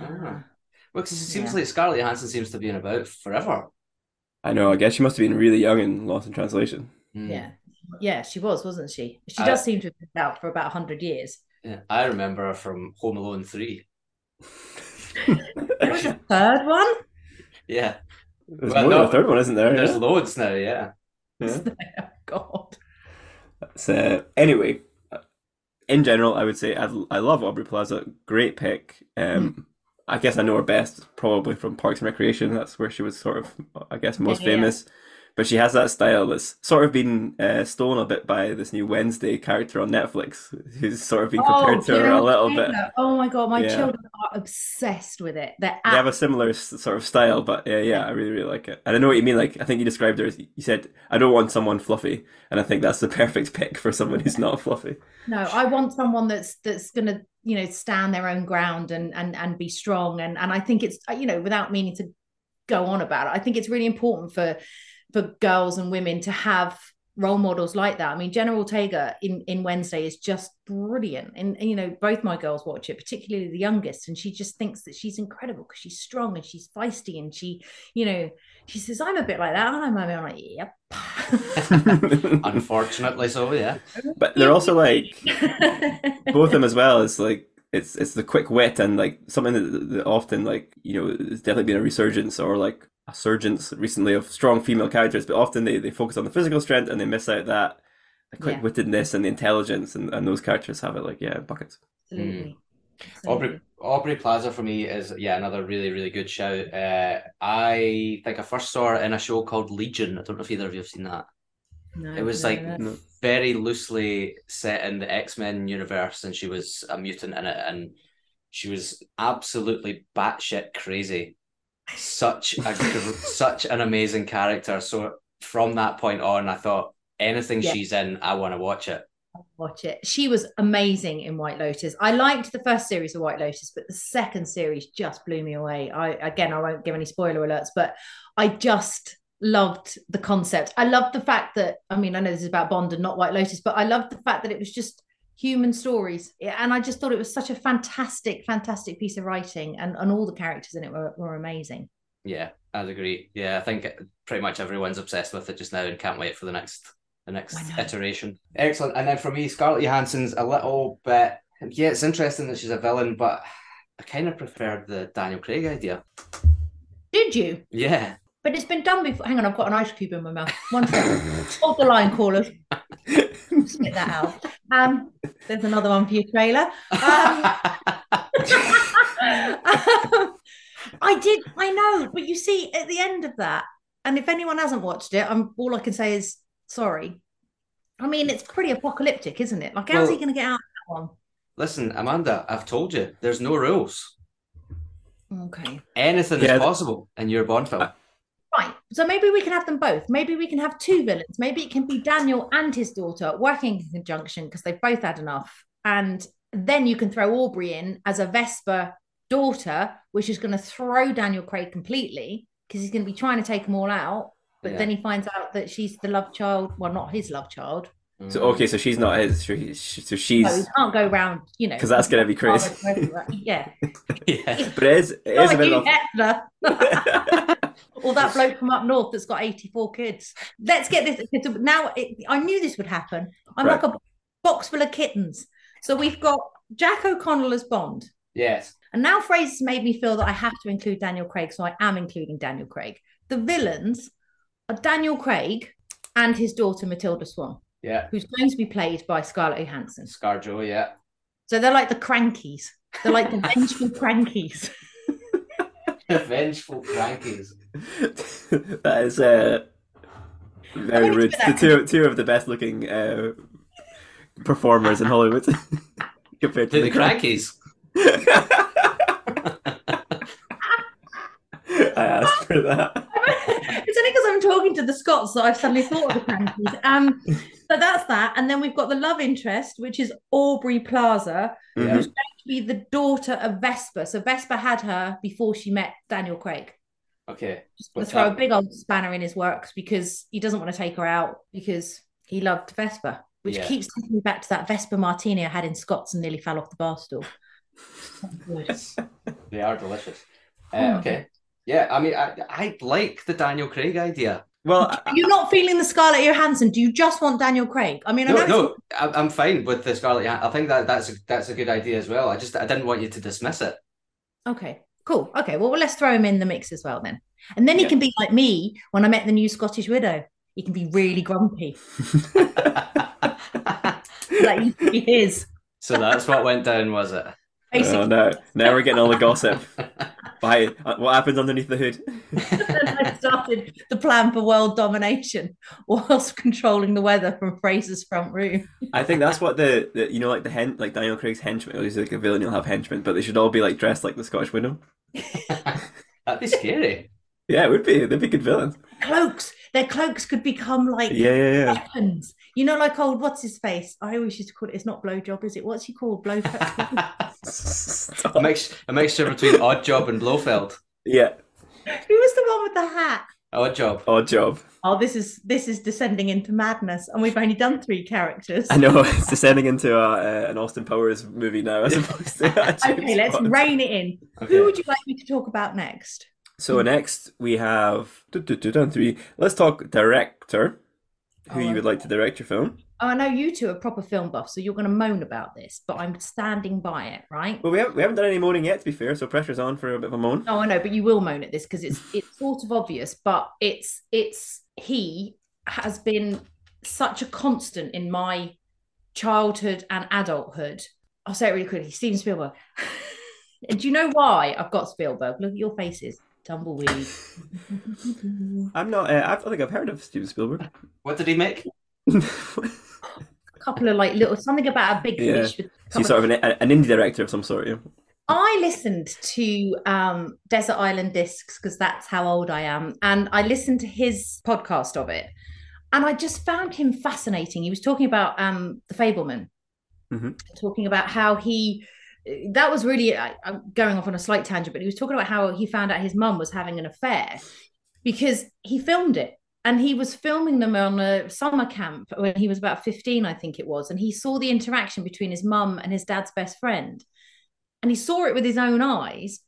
Ah. Well, 'cause it seems Yeah. like Scarlett Johansson seems to be in about forever. I know. I guess she must have been really young in Lost in Translation. Hmm. Yeah. Yeah, she was, wasn't she? She I- does seem to have been out for about 100 years. Yeah. I remember her from Home Alone 3. [LAUGHS] [LAUGHS] There was a third one? Yeah. There's Well, more than no, a third one, isn't there? There's Yeah. loads now, yeah. Yeah. Oh, [LAUGHS] God. So anyway, uh, in general, I would say I, I love Aubrey Plaza. Great pick. Um, I guess I know her best probably from Parks and Recreation. That's where she was sort of, I guess, most Yeah, yeah. famous. But she has that style that's sort of been uh, stolen a bit by this new Wednesday character on Netflix, who's sort of been compared Oh, to her a little Taylor. bit. Oh my god, my Yeah. children are obsessed with it. They're They have a similar sort of style, but yeah, yeah, I really, really like it. And I know what you mean. Like, I think you described her as you said, I don't want someone fluffy, and I think that's the [LAUGHS] perfect pick for someone who's not fluffy. No, I want someone that's that's gonna, you know, stand their own ground and and and be strong. And and I think it's you know, without meaning to go on about it, I think it's really important for for girls and women to have role models like that. I mean, General Ortega in in Wednesday is just brilliant, and, and, you know, both my girls watch it, particularly the youngest, and she just thinks that she's incredible because she's strong and she's feisty, and she, you know, she says, "I'm a bit like that," and I'm, I'm like, "Yep." [LAUGHS] [LAUGHS] Unfortunately, so yeah. but they're also like both of them as well is like it's it's the quick wit and like something that, that often like you know there's definitely been a resurgence or like a surgence recently of strong female characters but often they, they focus on the physical strength and they miss out that the quick-wittedness and the intelligence and, and those characters have it like yeah buckets Absolutely. Aubrey Aubrey Plaza for me is yeah another really really good shout. Uh, I think I first saw her in a show called Legion. I don't know if either of you have seen that. No, It was no, like no. No. very loosely set in the X Men universe, and she was a mutant in it, and she was absolutely batshit crazy. Such a [LAUGHS] such an amazing character. So from that point on, I thought anything Yeah. she's in, I want to watch it. watch it. She was amazing in White Lotus. I liked the first series of White Lotus, but the second series just blew me away. I again, I won't give any spoiler alerts, but I just loved the concept. I loved the fact that I mean, I know this is about Bond and not White Lotus, but I loved the fact that it was just human stories. And I just thought it was such a fantastic, fantastic piece of writing, and and all the characters in it were, were amazing. Yeah, I'd agree. Yeah, I think pretty much everyone's obsessed with it just now and can't wait for the next the next iteration. Excellent. And then for me, Scarlett Johansson's a little bit yeah, it's interesting that she's a villain, but I kind of preferred the Daniel Craig idea. Did you? Yeah. But it's been done before. Hang on, I've got an ice cube in my mouth. One second. Hold the line, callers. Spit that out. Um, there's another one for you, trailer. Um, [LAUGHS] I did, I know, but you see, at the end of that, and if anyone hasn't watched it, I'm all I can say is sorry. I mean, it's pretty apocalyptic, isn't it? Like, how's he going to get out of that one? Listen, Amanda, I've told you, there's no rules. Okay. Anything Yeah, is th- possible in your Bond film. Right. So maybe we can have them both. Maybe we can have two villains. Maybe it can be Daniel and his daughter working in conjunction because they've both had enough. And then you can throw Aubrey in as a Vesper daughter, which is going to throw Daniel Craig completely because he's going to be trying to take them all out. But Yeah. then he finds out that she's the love child. Well, not his love child. so okay so she's not his so she- so So he can't go round, you know. because that's gonna be crazy yeah. [LAUGHS] yeah. but it is it is Not a bit you, of Hitler. [LAUGHS] or that bloke from up north that's got 84 kids. Let's get this. Now, it, I knew this would happen. I'm Right. like a box full of kittens. So we've got Jack O'Connell as Bond. Yes. And now Fraser's made me feel that I have to include Daniel Craig. So I am including Daniel Craig. The villains are Daniel Craig and his daughter, Matilda Swann, Yeah. who's going to be played by Scarlett Johansson. Scarjo, yeah. So they're like the Krankies. They're like the [LAUGHS] vengeful Krankies. Vengeful Krankies. [LAUGHS] that is uh, very need rude the two two of the best looking uh, performers in Hollywood [LAUGHS] compared to To the Krankies. [LAUGHS] I asked for that it's only because I'm talking to the Scots that I've suddenly thought of the Krankies. Um, but that's that. And then we've got the love interest, which is Aubrey Plaza, Mhm. who's going to be the daughter of Vesper. So Vesper had her before she met Daniel Craig. Okay. Just going What's to throw that? a big old spanner in his works because he doesn't want to take her out because he loved Vesper, which Yeah. keeps taking me back to that Vesper martini I had in Scots and nearly fell off the bar stool. [LAUGHS] They are delicious. Uh, Oh. okay. Yeah, I mean, I, I like the Daniel Craig idea. Well I- You're not feeling the Scarlett Johansson. Do you just want Daniel Craig? I mean, I No, it's- no, I- I'm fine with the Scarlet. Johan- I think that that's a, that's a good idea as well. I just I didn't want you to dismiss it. Okay, cool. Okay, well, let's throw him in the mix as well then. And then he Yeah. can be like me when I met the new Scottish widow. He can be really grumpy. [LAUGHS] [LAUGHS] like he is. so that's what went down, was it? Basically, Oh no! Now we're getting all the gossip. [LAUGHS] Why? uh, What happens underneath the hood? [LAUGHS] I started the plan for world domination whilst controlling the weather from Fraser's front room. I think that's what the, the you know like the hen like Daniel Craig's henchmen. He's like a villain. He'll have henchmen, but they should all be like dressed like the Scottish Widow. [LAUGHS] That'd be scary. Yeah, it would be. They'd be good villains. Cloaks, their cloaks could become like Yeah, yeah, yeah. weapons. You know, like old what's his face? I always used to call it. It's not blowjob, is it? What's he called? Blow. [LAUGHS] Stop. a, mix, a mixture between Odd Job and Blofeld. Yeah, Who was the one with the hat? Odd Job. odd job. Oh, this is this is descending into madness, and we've only done three characters. I know it's descending into a, uh, an Austin Powers movie now, as opposed to. [LAUGHS] a Okay, let's Bond. rein it in. Okay. Who would you like me to talk about next? So next we have do, do, do, done three. Let's talk director. Who Oh, you would oh, like to direct your film? Oh, I know you two are proper film buffs, so you're going to moan about this, but I'm standing by it, right? Well, we haven't, we haven't done any moaning yet, to be fair. So pressure's on for a bit of a moan. Oh, I know, but you will moan at this because it's it's sort of obvious, but it's it's he has been such a constant in my childhood and adulthood. I'll say it really quickly. Steven Spielberg. [LAUGHS] and do you know why I've got Spielberg? Look at your faces. Tumbleweed. [LAUGHS] I'm not. Uh, I don't think I've heard of Steven Spielberg. What did he make? [LAUGHS] a couple of like little something about a big Yeah. fish. With a so he's couple sort of an, an indie director of some sort. Yeah. I listened to um, Desert Island Discs because that's how old I am. And I listened to his podcast of it. And I just found him fascinating. He was talking about um, the Fabelman, Mhm. talking about how he, that was really, I, I'm going off on a slight tangent, but he was talking about how he found out his mum was having an affair because he filmed it. And he was filming them on a summer camp when he was about 15, I think it was. And he saw the interaction between his mum and his dad's best friend and he saw it with his own eyes,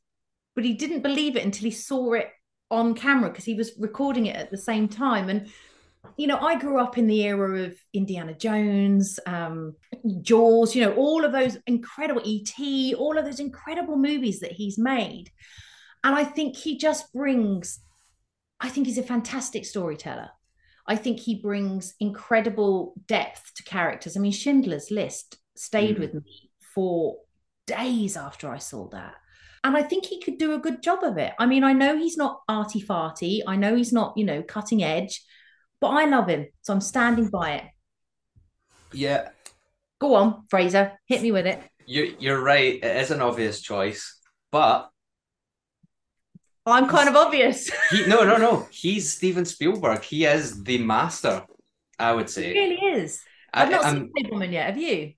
but he didn't believe it until he saw it on camera because he was recording it at the same time. And you know, I grew up in the era of Indiana Jones, um, Jaws, you know, all of those incredible ET, all of those incredible movies that he's made. And I think he just brings, I think he's a fantastic storyteller. I think he brings incredible depth to characters. I mean, Schindler's List stayed Mhm. with me for days after I saw that. And I think he could do a good job of it. I mean, I know he's not arty farty. I know he's not, you know, cutting edge, but I love him. So I'm standing by it. Yeah, Go on, Fraser, hit me with it. you, you're right. It is an obvious choice, but I'm kind of obvious. [LAUGHS] he no, no, no. He's Steven Spielberg. He is the master. I would say. really is. I, I've not I'm- seen Fabelman yet. Have you?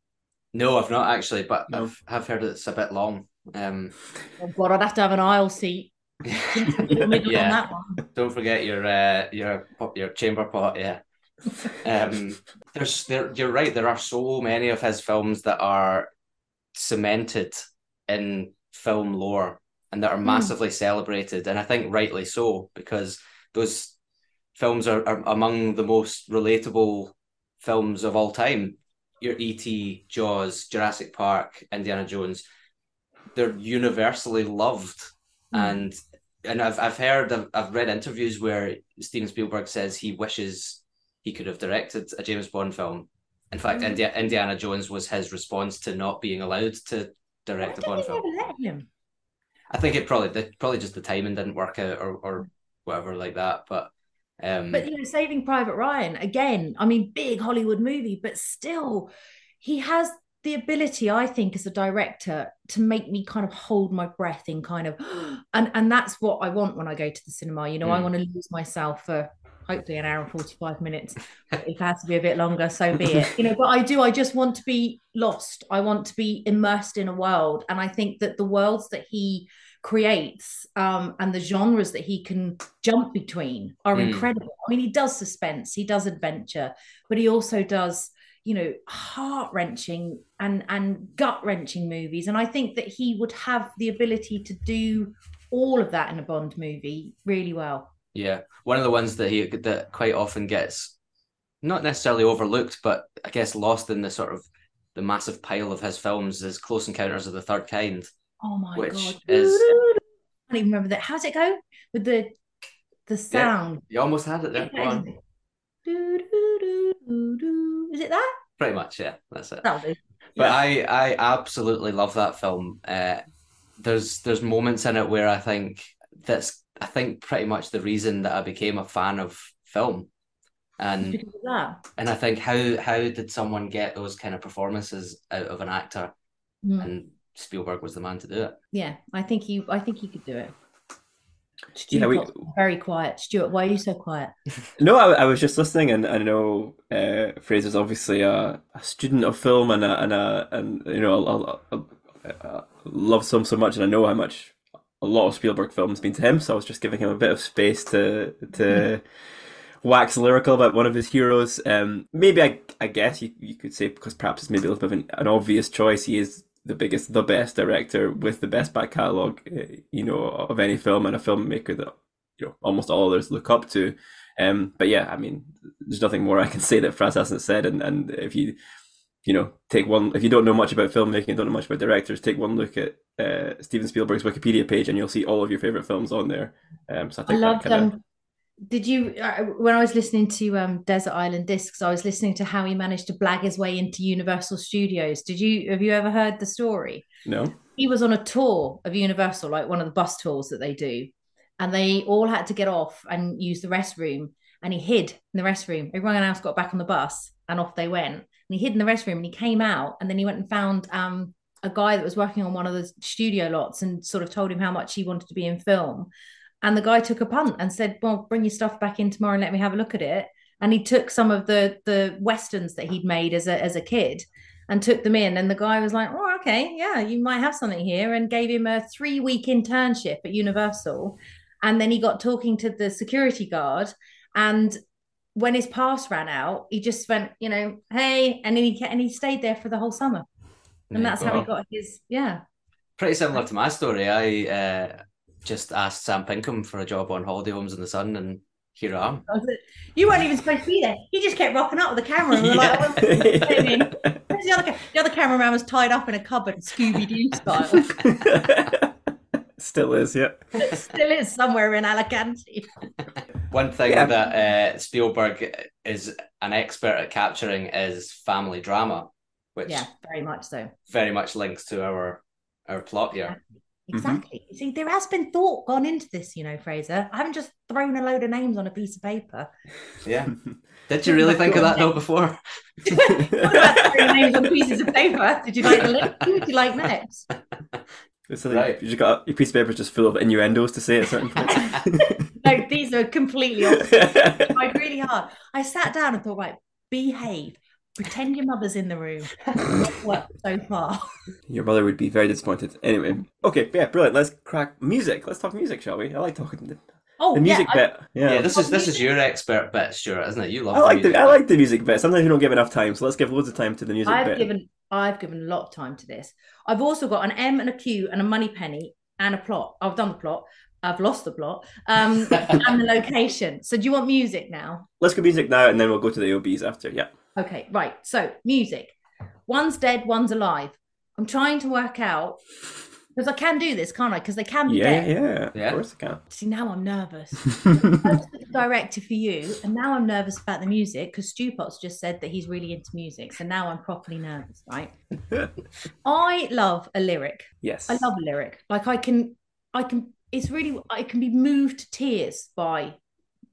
no, I've not actually, but No. I've have heard it's a bit long. Um, Oh God, I'd have to have an aisle seat. On yeah. that one. Don't forget your uh, your your chamber pot. Yeah. Um, there's there. You're right. There are so many of his films that are cemented in film lore and that are Hmm. massively celebrated, and I think rightly so because those films are, are among the most relatable films of all time. Your E.T., Jaws, Jurassic Park, Indiana Jones. They're universally loved Hmm. and and I've I've heard I've, I've read interviews where Steven Spielberg says he wishes he could have directed a James Bond film. In fact, Mm. Indi- Indiana Jones was his response to not being allowed to Why direct a Bond film. let him? I think it probably the, probably just the timing didn't work out or or whatever like that. But um, But you know, Saving Private Ryan again. I mean, big Hollywood movie, but still, he has the ability, I think, as a director, to make me kind of hold my breath in kind of, [GASPS] and and that's what I want when I go to the cinema. You know, I Mm. want to lose myself for hopefully an hour and forty five minutes. [LAUGHS] if it has to be a bit longer, so be it. You know, but I do. I just want to be lost. I want to be immersed in a world, and I think that the worlds that he creates um, and the genres that he can jump between are Mm. incredible. I mean, he does suspense, he does adventure, but he also does, you know, heart wrenching and and gut wrenching movies. And I think that he would have the ability to do all of that in a Bond movie really well. Yeah, one of the ones that he that quite often gets not necessarily overlooked, but I guess lost in the sort of the massive pile of his films is Close Encounters of the Third Kind. Oh my Which god! is- I don't even remember that. How's it go with the the sound? You almost had it there. Do, do, do, do, do. Is it that? Pretty much, yeah, that's it. That'll do. But I, I absolutely love that film. Uh, there's there's moments in it where I think that's I think pretty much the reason that I became a fan of film. And Because of that. and I think how how did someone get those kind of performances out of an actor? Mm. And Spielberg was the man to do it. Yeah, I think you. I think you could do it. Yeah, we- very quiet. Stuart, why are you so quiet? [LAUGHS] No, I, I was just listening, and I know uh, Fraser's obviously a, a student of film, and a, and a, and you know, I, love film so much, and I know how much a lot of Spielberg films mean to him. So I was just giving him a bit of space to to wax lyrical about one of his heroes. Um, maybe I, I guess you, you could say because perhaps it's maybe a little bit of an, an obvious choice. He is the biggest, the best director with the best back catalogue, uh, you know, of any film, and a filmmaker that you know almost all others look up to. Um, but yeah, I mean, there's nothing more I can say that Franz hasn't said. And, and if you, you know, take one, if you don't know much about filmmaking, don't know much about directors, take one look at uh, Steven Spielberg's Wikipedia page, and you'll see all of your favorite films on there. Um, so I I think that loved. kind of did you uh, when I was listening to um, Desert Island Discs? I was listening to how he managed to blag his way into Universal Studios. Did you have you ever heard the story? no. he was on a tour of Universal, like one of the bus tours that they do, and they all had to get off and use the restroom. And he hid in the restroom. Everyone else got back on the bus, and off they went. And he hid in the restroom, and he came out, and then he went and found um, a guy that was working on one of the studio lots, and sort of told him how much he wanted to be in film. And the guy took a punt and said, "Well, bring your stuff back in tomorrow and let me have a look at it." And he took some of the the westerns that he'd made as a as a kid and took them in. And the guy was like, "Oh, okay, yeah, you might have something here," and gave him a three week internship at Universal. And then he got talking to the security guard, and when his pass ran out, he just went, you know, hey, and then he and he stayed there for the whole summer, and that's how he got his yeah. Pretty similar to my story. I uh, just asked Sam Pinkham for a job on Holiday Homes in the Sun, and here I am. I was like, You weren't even supposed to be there. He just kept rocking up with the camera, and we were like, oh, the other, the other cameraman was tied up in a cupboard, Scooby Doo style. [LAUGHS] Still is, yeah. Still is somewhere in Alicante. One thing Yeah. that uh, Spielberg is an expert at capturing is family drama, which Yeah, very much so. very much links to our our plot here. Mm-hmm. Exactly. You See, there has been thought gone into this, you know, Fraser. I haven't just thrown a load of names on a piece of paper. Yeah. [LAUGHS] Did [LAUGHS] you really think of that note before? [LAUGHS] What about throwing names on pieces of paper? Did you like the list? Who would you like next? So like, Right. you just got your piece of paper is just full of innuendos to say at certain points. No, these are completely off. I tried really hard. I sat down and thought, right, behave. Pretend your mother's in the room. [LAUGHS] Not worked so far. Your mother would be very disappointed. Anyway, okay, yeah, brilliant. Let's crack music. Let's talk music, shall we? I like talking the, Oh, the music yeah, I- bit. Yeah, Yeah, this is this is your expert bit, Stuart, isn't it? You love I like music the I like the music bit. Sometimes we don't give enough time, so let's give loads of time to the music I've bit. given I've given a lot of time to this. I've also got an M and a Q and a Moneypenny and a plot. I've done the plot. I've lost the plot. Um, [LAUGHS] and the location. So do you want music now? Let's go music now, and then we'll go to the OBs after. Yeah. Okay, right. So music. One's dead, one's alive. I'm trying to work out because I can do this, can't I? Because they can be Yeah, dead. yeah, Yeah. Of course I See, now I'm nervous. [LAUGHS] can. First the director for you, and now I'm nervous about the music because Stu Potts just said that he's really into music. So now I'm properly nervous, right? [LAUGHS] I love a lyric. yes. I love a lyric. Like I can, I can. It's really I can be moved to tears by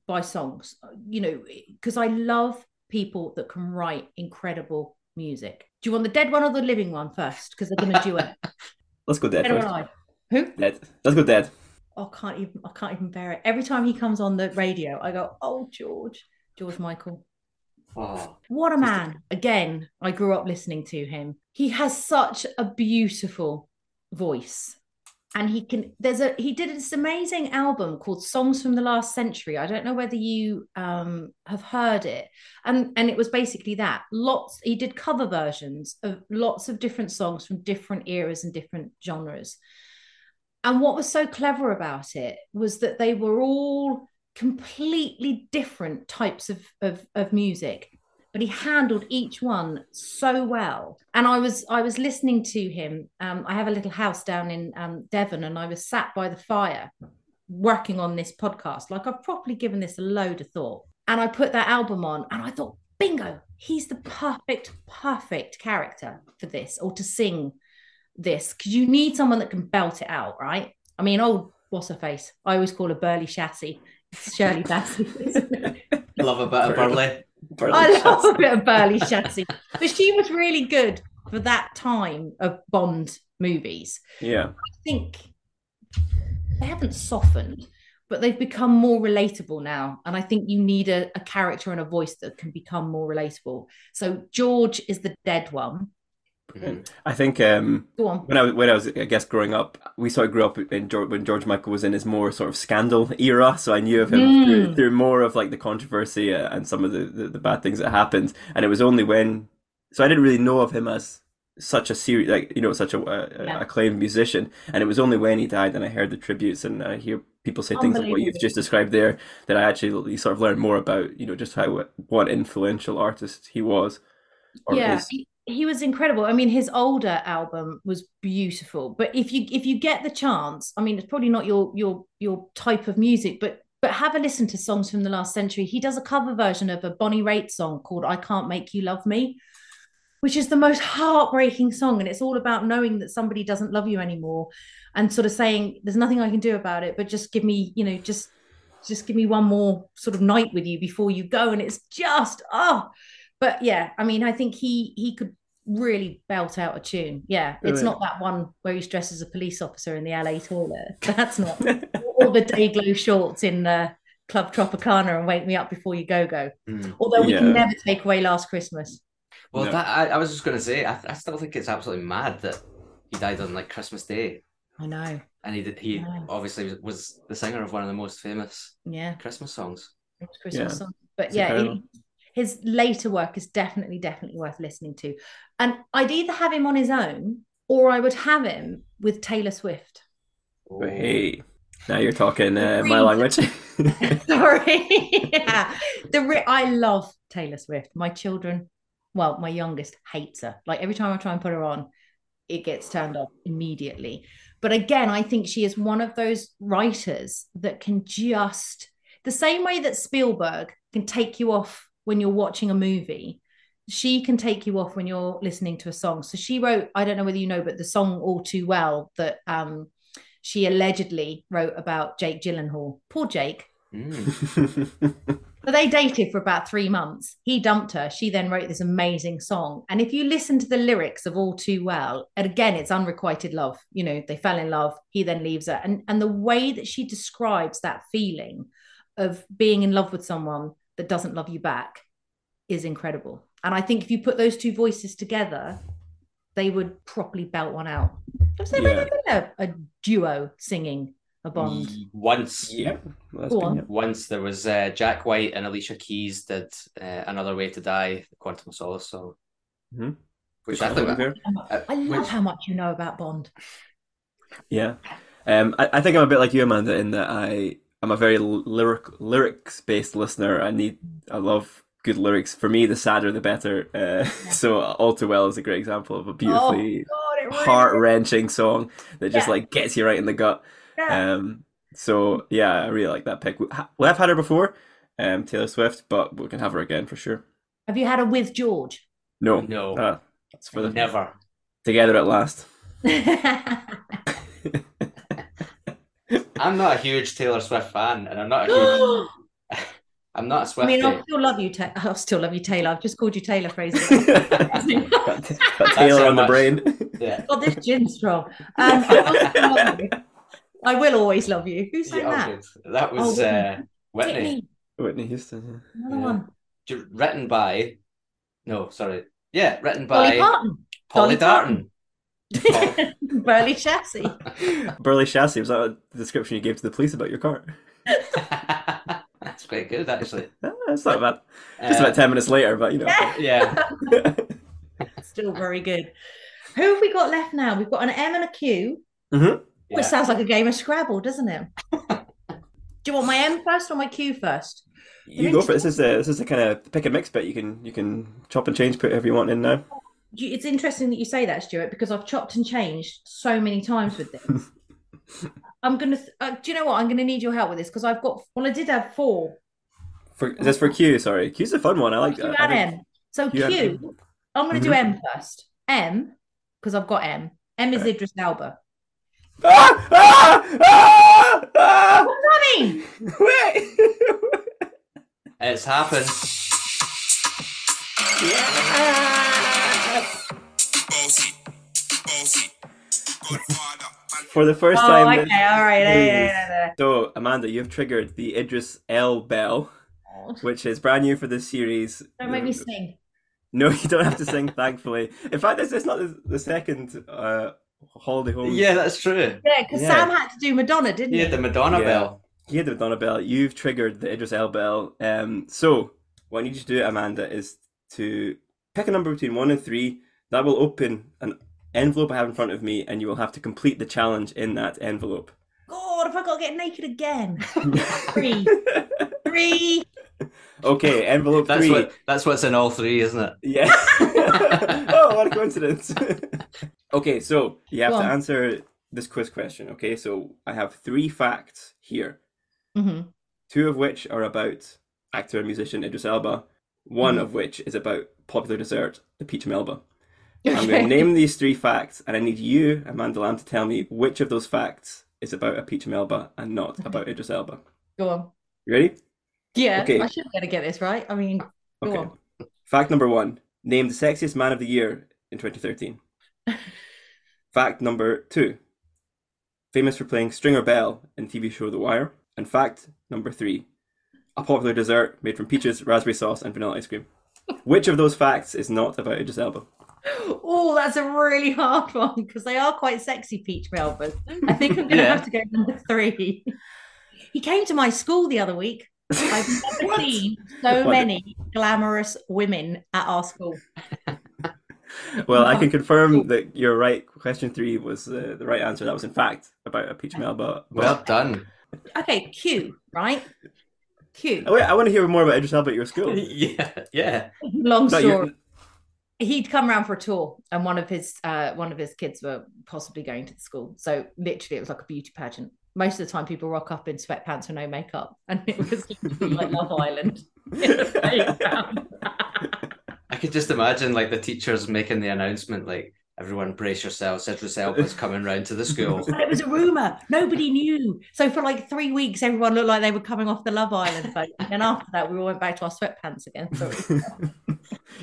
by songs. You know, because I love people that can write incredible music. Do you want the dead one or the living one first? Because they're going to do it. [LAUGHS] Let's go dead first. Who? Dead. Let's go dead. Oh, I can't even. I can't even bear it. Every time he comes on the radio, I go, "Oh, George, George Michael." Oh, What a man. Again, I grew up listening to him. He has such a beautiful voice. And he can there's a he did this amazing album called Songs from the Last Century. I don't know whether you um have heard it. And and it was basically that. Lots he did cover versions of lots of different songs from different eras and different genres. And what was so clever about it was that they were all completely different types of, of, of music but he handled each one so well and i was i was listening to him um, i have a little house down in um, devon and i was sat by the fire working on this podcast like i've properly given this a load of thought and i put that album on and i thought bingo, he's the perfect, perfect character for this or to sing this because you need someone that can belt it out, right? I mean, old what's her face? I always call her Burly Chassis. It's Shirley Bassey. [LAUGHS] Love a bit of burley. I love a bit of Burly Chassis, but she was really good for that time of Bond movies. Yeah. I think they haven't softened, but they've become more relatable now. And I think you need a, a character and a voice that can become more relatable. So George is the dead one. I think um, Go on. when I was when I was I guess growing up, we sort of grew up in George, when George Michael was in his more sort of scandal era. So I knew of him Mm. through, through more of like the controversy uh, and some of the, the, the bad things that happened. And it was only when so I didn't really know of him as such a serious like you know such a, a Yeah. acclaimed musician. And it was only when he died and I heard the tributes and I hear people say things like what you've just described there that I actually sort of learned more about you know just how what influential artist he was. Or yeah is. He, was incredible. I mean his older album was beautiful but if you if you get the chance i mean it's probably not your your your type of music but but have a listen to songs from the last century. He does a cover version of a bonnie raitt song called i can't make you love me which is the most heartbreaking song and it's all about knowing that somebody doesn't love you anymore and sort of saying there's nothing i can do about it but just give me you know just just give me one more sort of night with you before you go. And it's just oh but yeah i mean i think he he could really belt out a tune yeah it's Really? not that one where he's dressed as a police officer in the la toilet [LAUGHS] that's not all the day glow shorts in uh, club tropicana and wake me up before you go go Mm. although we Yeah. can never take away last christmas Well, No. that I, I was just going to say, I, I still think it's absolutely mad that he died on like Christmas Day, i know and he did, he obviously was, was the singer of one of the most famous yeah Christmas songs. Christmas Yeah. song. But It's yeah, he- his later work is definitely, definitely worth listening to. And I'd either have him on his own or I would have him with Taylor Swift. But hey, now you're talking uh, my Green- language. [LAUGHS] Sorry. yeah. The re- I love Taylor Swift. My children, well, my youngest hates her. Like every time I try and put her on, it gets turned off immediately. But again, I think she is one of those writers that can just the same way that Spielberg can take you off when you're watching a movie. She can take you off when you're listening to a song. So she wrote, I don't know whether you know, but the song All Too Well that um she allegedly wrote about Jake Gyllenhaal. Poor Jake. Mm. [LAUGHS] So they dated for about three months. He dumped her. She then wrote this amazing song. And if you listen to the lyrics of All Too Well, and again, it's unrequited love. You know, they fell in love. He then leaves her. And, and the way that she describes that feeling of being in love with someone that doesn't love you back is incredible. And I think if you put those two voices together, they would properly belt one out. Has there Yeah. ever been a, a duo singing a Bond? Once, yeah. Well, Go been on. once there was uh, Jack White and Alicia Keys did uh, "Another Way to Die," Quantum of Solace song, Mhm. which Good I think call, uh, I love which- how much you know about Bond. Yeah. Um, I, I think I'm a bit like you, Amanda, in that I I'm a very lyric lyrics based listener. I need I love good lyrics. For me, the sadder the better. Uh, [LAUGHS] so All Too Well is a great example of a beautifully God, it really heart wrenching song that just Yeah. like gets you right in the gut. Yeah. Um, so yeah, I really like that pick. We have had her before, um, Taylor Swift, but we can have her again for sure. Have you had her with George? No, No. uh, that's for the never. together at last. [LAUGHS] I'm not a huge Taylor Swift fan, and I'm not a huge. [GASPS] I'm not a I I mean, I'll still love you. Ta- I'll still love you, Taylor. I've just called you Taylor Fraser. got, [LAUGHS] got Taylor how on the brain. yeah. God, this gin's strong. Um, I still love you. I will always love you. Who sang Yeah, oh, that? good. That was Oh, uh, Whitney, Whitney. Whitney Houston. Another Yeah. one. Written by. No, sorry. Yeah, written Dolly by Parton. Polly Dolly Darton. [LAUGHS] Burly chassis. [LAUGHS] Yeah. Burley chassis. Was that the description you gave to the police about your car? [LAUGHS] That's quite good, actually. That's not bad. Just Uh, about ten minutes later, but you know. Yeah. Yeah. Still very good. Who have we got left now? We've got an M and a Q. Mhm. Oh, it sounds like a game of Scrabble, doesn't it? Do you want my M first or my Q first? You go for it. This is a this is a kind of pick and mix bit. You can you can chop and change, put whatever you want in now. You- It's interesting that you say that, Stuart, because I've chopped and changed so many times with this. [LAUGHS] I'm gonna. Uh, do you know what? I'm gonna need your help with this because I've got. Well, I did have four. For is this for Q? Sorry, Q's a fun one. I like Q that. I and think- M. So Q and Q, I'm going to do M first. M, because I've got M. M is Okay. Idris Elba. [LAUGHS] Ah! Ah! Ah! Ah! What's that mean? Wait! It's happened. yes! For the first Oh, time. okay, this- all right. Yeah, yeah, is- yeah, yeah, So, Amanda, you've triggered the Idris L bell, yeah. which is brand new for this series. Don't make me sing. No, you don't have to sing, [LAUGHS] thankfully. In fact, this is not the, the second uh, holiday home. Yeah, that's true. Yeah, because Yeah. Sam had to do Madonna, didn't he? had the Madonna Yeah. bell. He had the Madonna bell. You've triggered the Idris L bell. Um, so, what I need you to do, Amanda, is to pick a number between one and three. That will open an envelope I have in front of me, and you will have to complete the challenge in that envelope. God, if I got to get naked again. [LAUGHS] Three. Three. okay, envelope That's three. what that's what's in all three, isn't it? Yeah. [LAUGHS] oh, what a coincidence. [LAUGHS] okay, so you have Go to on. answer this quiz question. Okay, so I have three facts here, hmm two of which are about actor and musician Idris Elba, one Mhm. of which is about popular dessert, the peach melba. I'm going to name these three facts, and I need you, Amanda Lamb, to tell me which of those facts is about a peach melba and not about Idris Elba. Go on. You ready? Yeah, Okay. I should be able to get this right. I mean, go Okay. on. Fact number one: Name the sexiest man of the year in 2013. [LAUGHS] fact number two: Famous for playing Stringer Bell in TV show The Wire. And fact number three: A popular dessert made from peaches, raspberry sauce, and vanilla ice cream. [LAUGHS] Which of those facts is not about Idris Elba? Oh, that's a really hard [LAUGHS] one because they are quite sexy peach melbas. I think I'm going to Yeah. have to go number three. He came to my school the other week. I've [LAUGHS] never seen so What? many glamorous women at our school. [LAUGHS] Well, I can confirm that you're right. Question three was uh, the right answer. That was in fact about a peach melba. But- Well done. Okay, Q, right? Q. Oh, wait, I want to hear more about Idris Elba at your school. yeah, yeah. Long No, story. You're- he'd come around for a tour and one of his uh one of his kids were possibly going to the school. So literally it was like a beauty pageant. Most of the time people rock up in sweatpants with no makeup and it was like [LAUGHS] love island. In the playground. I could just imagine like the teachers making the announcement, like everyone brace yourselves, Idris Elba's coming round to the school. and [LAUGHS] it was a rumor. Nobody knew. So for like three weeks everyone looked like they were coming off the love island boat. And then after that we all went back to our sweatpants again. So [LAUGHS]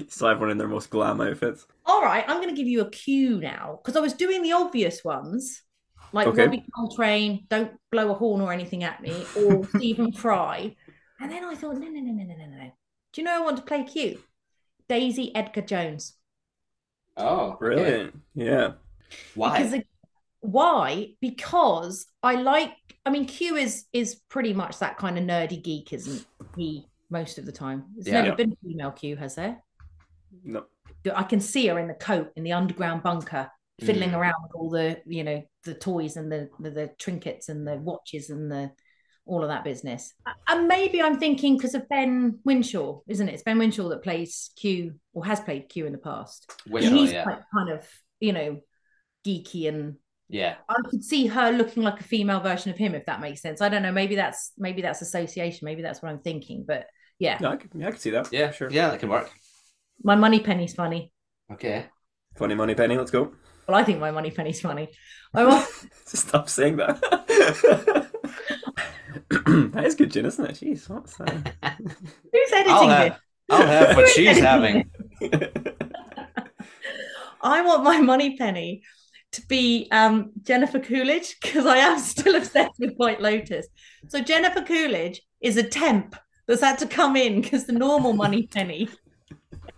Still everyone in their most glam outfits. all right i'm going to give you a cue now because i was doing the obvious ones like Okay. Robbie Coltrane, don't blow a horn or anything at me, or [LAUGHS] Stephen Fry. And then I thought, no, no, no, no, no, no, no. Do you know I want to play cute? Daisy Edgar Jones. Oh, Brilliant. Yeah. Why? Because why? Because I like. I mean, Q is is pretty much that kind of nerdy geek, isn't he? Most of the time, there's Yeah. never been a female Q, has there? No. I can see her in the coat in the underground bunker, fiddling Mm. around with all the you know the toys and the, the the trinkets and the watches and the all of that business. And maybe I'm thinking because of Ben Whishaw, isn't it? It's Ben Whishaw that plays Q or has played Q in the past. Wish and I, he's yeah. quite kind of you know geeky and Yeah. I could see her looking like a female version of him if that makes sense. I don't know. Maybe that's maybe that's association. Maybe that's what I'm thinking. But yeah, No, I can, yeah, I can see that. Yeah, sure. Yeah, that can work. My Moneypenny's funny. Okay. Funny Moneypenny. Let's go. Well, I think my Moneypenny's funny. I want. [LAUGHS] Stop saying that. [CLEARS THROAT] that is good gin, isn't it? Jeez, what's that? [LAUGHS] Who's editing I'll this? have, I'll have what she's having. [LAUGHS] I want my Moneypenny to be um, Jennifer Coolidge because I am still obsessed with White Lotus. So Jennifer Coolidge is a temp that's had to come in because the normal money penny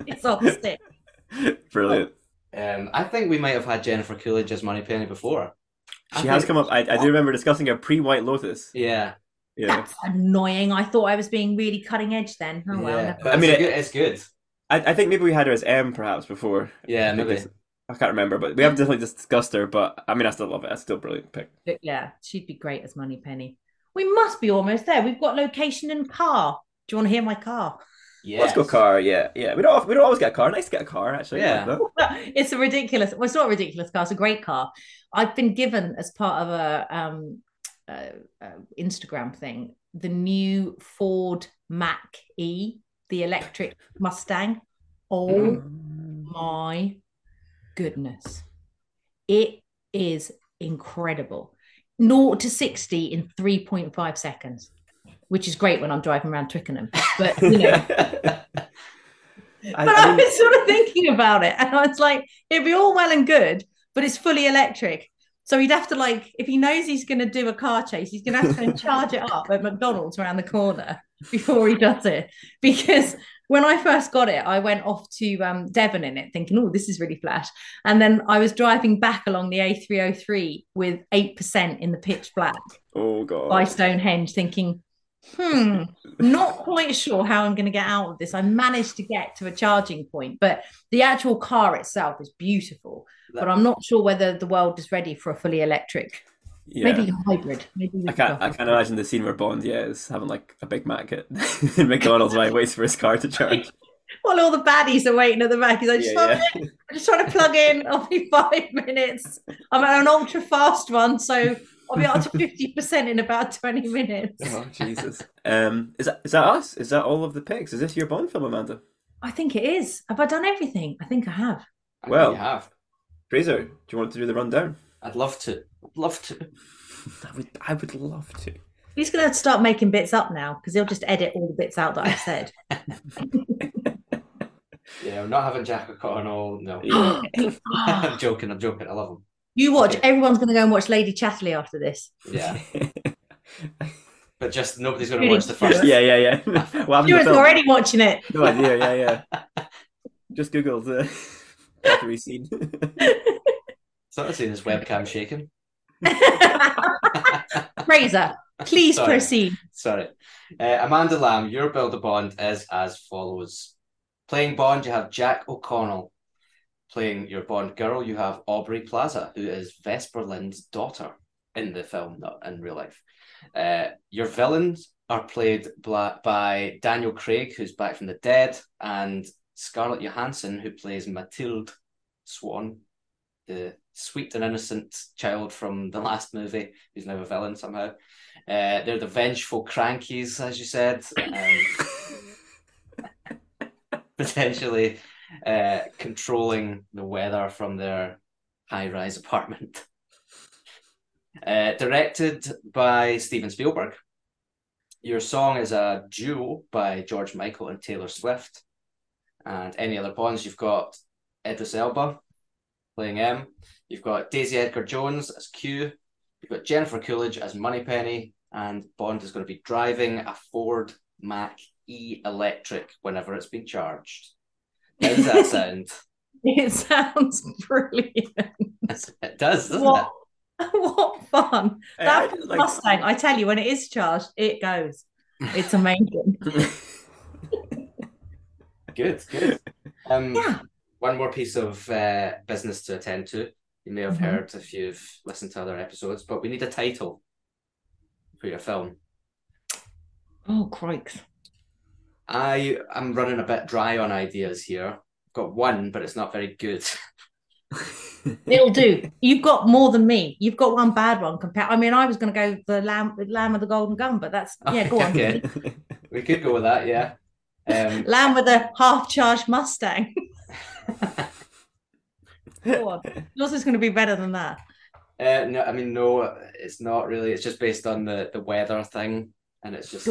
is off sick. Brilliant. Um, I think we might have had Jennifer Coolidge as Moneypenny before. I She has come up. I, I do remember discussing a pre White Lotus. Yeah. Yeah. That's annoying. I thought I was being really cutting edge then. Oh well. yeah. never- But I mean, it's, it- good. it's good. I, I think maybe we had her as M perhaps before. Yeah, I maybe. I can't remember, but we have definitely discussed her. But I mean, I still love it. That's still a brilliant pick. But yeah, she'd be great as Moneypenny. We must be almost there. We've got location and car. Do you want to hear my car? Yeah. Let's go car. Yeah, yeah. We don't we don't always get a car. Nice to get a car actually. I like Yeah. [LAUGHS] it's a ridiculous. Well, it's not a ridiculous car. It's a great car. I've been given as part of a um uh, uh, Instagram thing the new Ford Mach E, the electric [LAUGHS] Mustang. Oh Mm. my goodness. It is incredible. 0 to 60 in 3.5 seconds, which is great when I'm driving around Twickenham. But, you know, [LAUGHS] I, but I I was sort of thinking about it, and I was like, it'd be all well and good, but it's fully electric. So he'd have to like, if he knows he's going to do a car chase, he's going to have to go and charge it up at McDonald's around the corner before he does it. Because when I first got it, I went off to um, Devon in it, thinking, "Oh, this is really flat." And then I was driving back along the A303 with eight percent in the pitch black oh god. by Stonehenge, thinking, hmm, not quite sure how I'm going to get out of this. I managed to get to a charging point, but the actual car itself is beautiful. But I'm not sure whether the world is ready for a fully electric, yeah. maybe hybrid. Maybe I can't. I can't imagine the scene where Bond, yeah, is having like a Big Mac at [LAUGHS] McDonald's while he waits for his car to charge. [LAUGHS] While all the baddies are waiting at the back, he's like, just, Yeah, I'm just trying to plug in. I'll be [LAUGHS] five minutes. I'm at an ultra fast one, so I'll be up to fifty percent in about twenty minutes. Oh Jesus. [LAUGHS] Um, is that is that us? Is that all of the picks? Is this your Bond film, Amanda? I think it is. Have I done everything? I think I have. I Well- you have. Fraser, do you want to do the rundown? I'd love to. I'd love to. [LAUGHS] I would. I would love to. He's going to start making bits up now because he'll just edit all the bits out that I've said. [LAUGHS] Yeah, I'm not having Jack O'Connell. No. [GASPS] I'm joking. I'm joking. I love him. You watch. Everyone's going to go and watch Lady Chatterley after this. Yeah, [LAUGHS] but just nobody's going to watch the first. yeah, yeah, yeah. [LAUGHS] What happened to Stuart's already watching it. No idea. Yeah, yeah. [LAUGHS] Just googled uh, every scene. So I've seen his webcam shaking. Fraser, please Sorry. proceed. Sorry. Uh, Amanda Lamb, your build a Bond is as follows. Playing Bond, you have Jack O'Connell. Playing your Bond girl, you have Aubrey Plaza, who is Vesper Lynd's daughter in the film, not in real life. Uh, your villains are played by Daniel Craig, who's back from the dead, and Scarlett Johansson, who plays Matilda Swann, the sweet and innocent child from the [LAUGHS] last movie, who's now a villain somehow. Uh, they're the vengeful Krankies, as you said, um, [LAUGHS] potentially uh, controlling the weather from their high-rise apartment. [LAUGHS] Uh, directed by Steven Spielberg. Your song is a duo by George Michael and Taylor Swift. And any other Bonds, you've got Idris Elba playing M. You've got Daisy Edgar Jones as Q. You've got Jennifer Coolidge as Moneypenny, and Bond is going to be driving a Ford Mac E electric whenever it's been charged. How does that sound? [LAUGHS] It sounds brilliant. it does, doesn't What, [LAUGHS] what fun. I- That I- like- Mustang, I tell you, when it is charged, it goes. It's amazing. [LAUGHS] Good, good. Um, Yeah. One more piece of uh, business to attend to. You may have Mhm. heard if you've listened to other episodes, but we need a title for your film. Oh, crikes. I am running a bit dry on ideas here. I've Got one, but it's not very good. [LAUGHS] It'll do. You've got more than me. You've got one bad one compared. I mean, I was going to go the lamb, lamb with the golden gun, but that's yeah. Go on, Okay. [LAUGHS] we could go with that, yeah. Um, [LAUGHS] lamb with a half-charged Mustang. go on. Yours is going to be better than that. uh, no, I mean, no, it's not really. It's just based on the, the weather thing, and it's just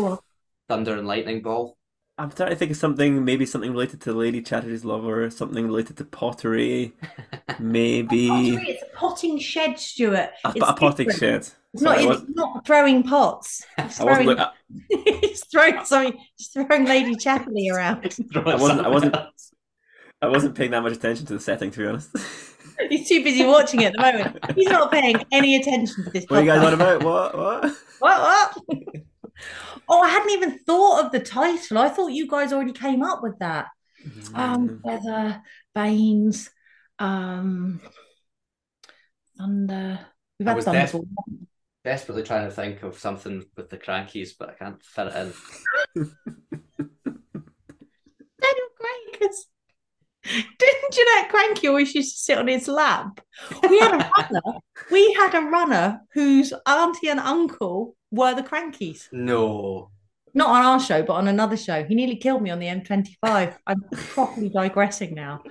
thunder and lightning ball. I'm trying to think of something, maybe something related to Lady Chatterley's lover, something related to pottery, [LAUGHS] maybe Pottery, it's a potting shed, Stuart. a, It's a potting different. shed. It's not, Sorry, I it's wasn't- throwing pots. [LAUGHS] It's I wasn't. throwing, uh, look- [LAUGHS] I, it's throwing, sorry, it's throwing Lady Chatterley around. I wasn't. I wasn't. I wasn't paying that much attention to the setting, to be honest. He's too busy watching it at the moment. He's not paying any attention to this. what are you guys on about? What? What? What? What? Oh, I hadn't even thought of the title. I thought you guys already came up with that. Mm. Um, weather, veins, um, thunder. We've I had was thunder. Desperately trying to think of something with the Krankies, but I can't fit it in. [LAUGHS] Daniel. Didn't Jeanette Krankie always used to sit on his lap? We had a runner. [LAUGHS] we had a runner whose auntie and uncle were the Krankies. No. not on our show, but on another show. He nearly killed me on the M25. I'm properly digressing now.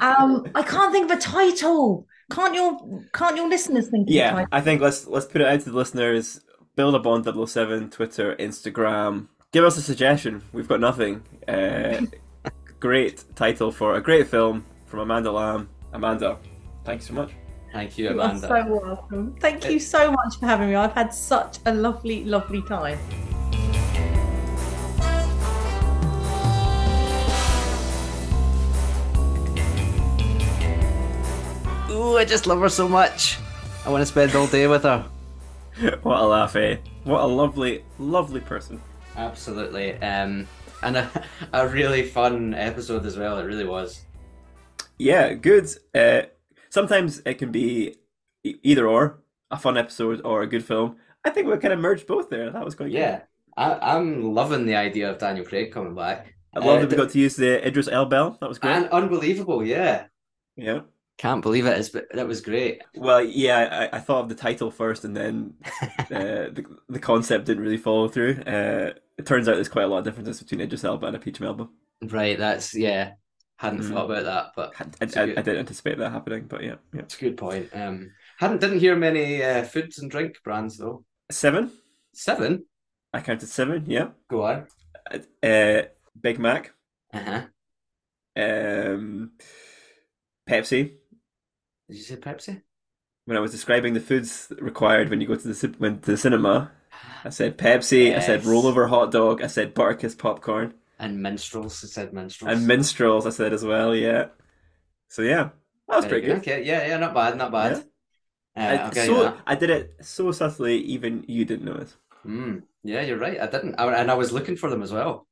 Um, I can't think of a title. Can't your can't your listeners think of a Yeah. I think let's let's put it out to the listeners. Build a Bond 007, Twitter, Instagram. Give us a suggestion. We've got nothing. Uh, [LAUGHS] great title for a great film from Amanda Lamb. Amanda, thanks so much. Thank you, Amanda. You are so welcome. Thank you so much for having me. I've had such a lovely, lovely time. Ooh, I just love her so much. I want to spend all day with her. [LAUGHS] What a laugh, eh? What a lovely, lovely person. Absolutely. Um, and a, [LAUGHS] a really fun episode as well. It really was. Yeah, good. Uh, sometimes it can be e- either or a fun episode or a good film. I think we kind of merged both there. That was quite good. Yeah. I, I'm loving the idea of Daniel Craig coming back. I love Uh, that we got to use the Idris Elbel. That was great. And unbelievable, yeah. yeah. Can't believe it. It's, that was great. Well, yeah, I, I thought of the title first, and then [LAUGHS] uh, the the concept didn't really follow through. Uh, it turns out there's quite a lot of differences between Idris Elba and a Peach Melba. Right, that's, yeah. Hadn't Mm. thought about that, but I, I, good. I didn't anticipate that happening, but yeah, yeah. it's a good point. Um, hadn't didn't hear many uh, foods and drink brands though. Seven. Seven. I counted seven. Yeah. Go on. Uh, Big Mac. Uh huh. Um, Pepsi. Did you say Pepsi? When I was describing the foods required when you go to the when to the cinema, I said Pepsi. I said rollover hot dog. I said Butterkist popcorn. And minstrels. I said minstrels. And minstrels, I said as well, yeah. So yeah, that was pretty good. Okay, yeah, yeah, not bad, not bad. Uh, I, I'll give you so. I did it so subtly, even you didn't notice. Mm, yeah, you're right. I didn't, I, and I was looking for them as well.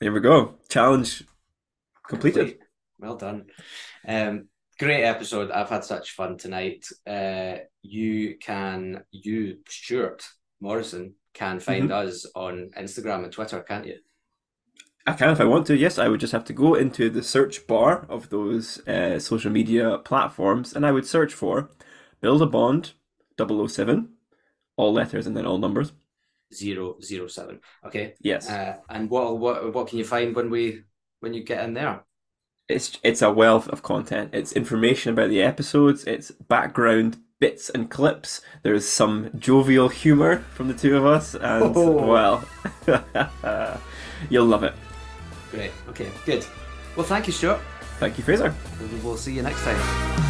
There we go. Challenge completed. Complete. Well done. Um, great episode. I've had such fun tonight. Uh, you can, you Stuart Morrison can find Mm-hmm. us on Instagram and Twitter, can't you? I can if I want to. Yes, I would just have to go into the search bar of those uh, social media platforms, and I would search for Build a Bond 007, all letters and then all numbers. Zero zero seven. Okay. Yes, Uh, and what what what can you find when we when you get in there? it's it's a wealth of content. It's information about the episodes. It's background bits and clips. There's some jovial humor from the two of us, and Oh. well, [LAUGHS] you'll love it. Great. Okay. Good. Well, thank you, Stuart. Thank you, Fraser. We'll see you next time.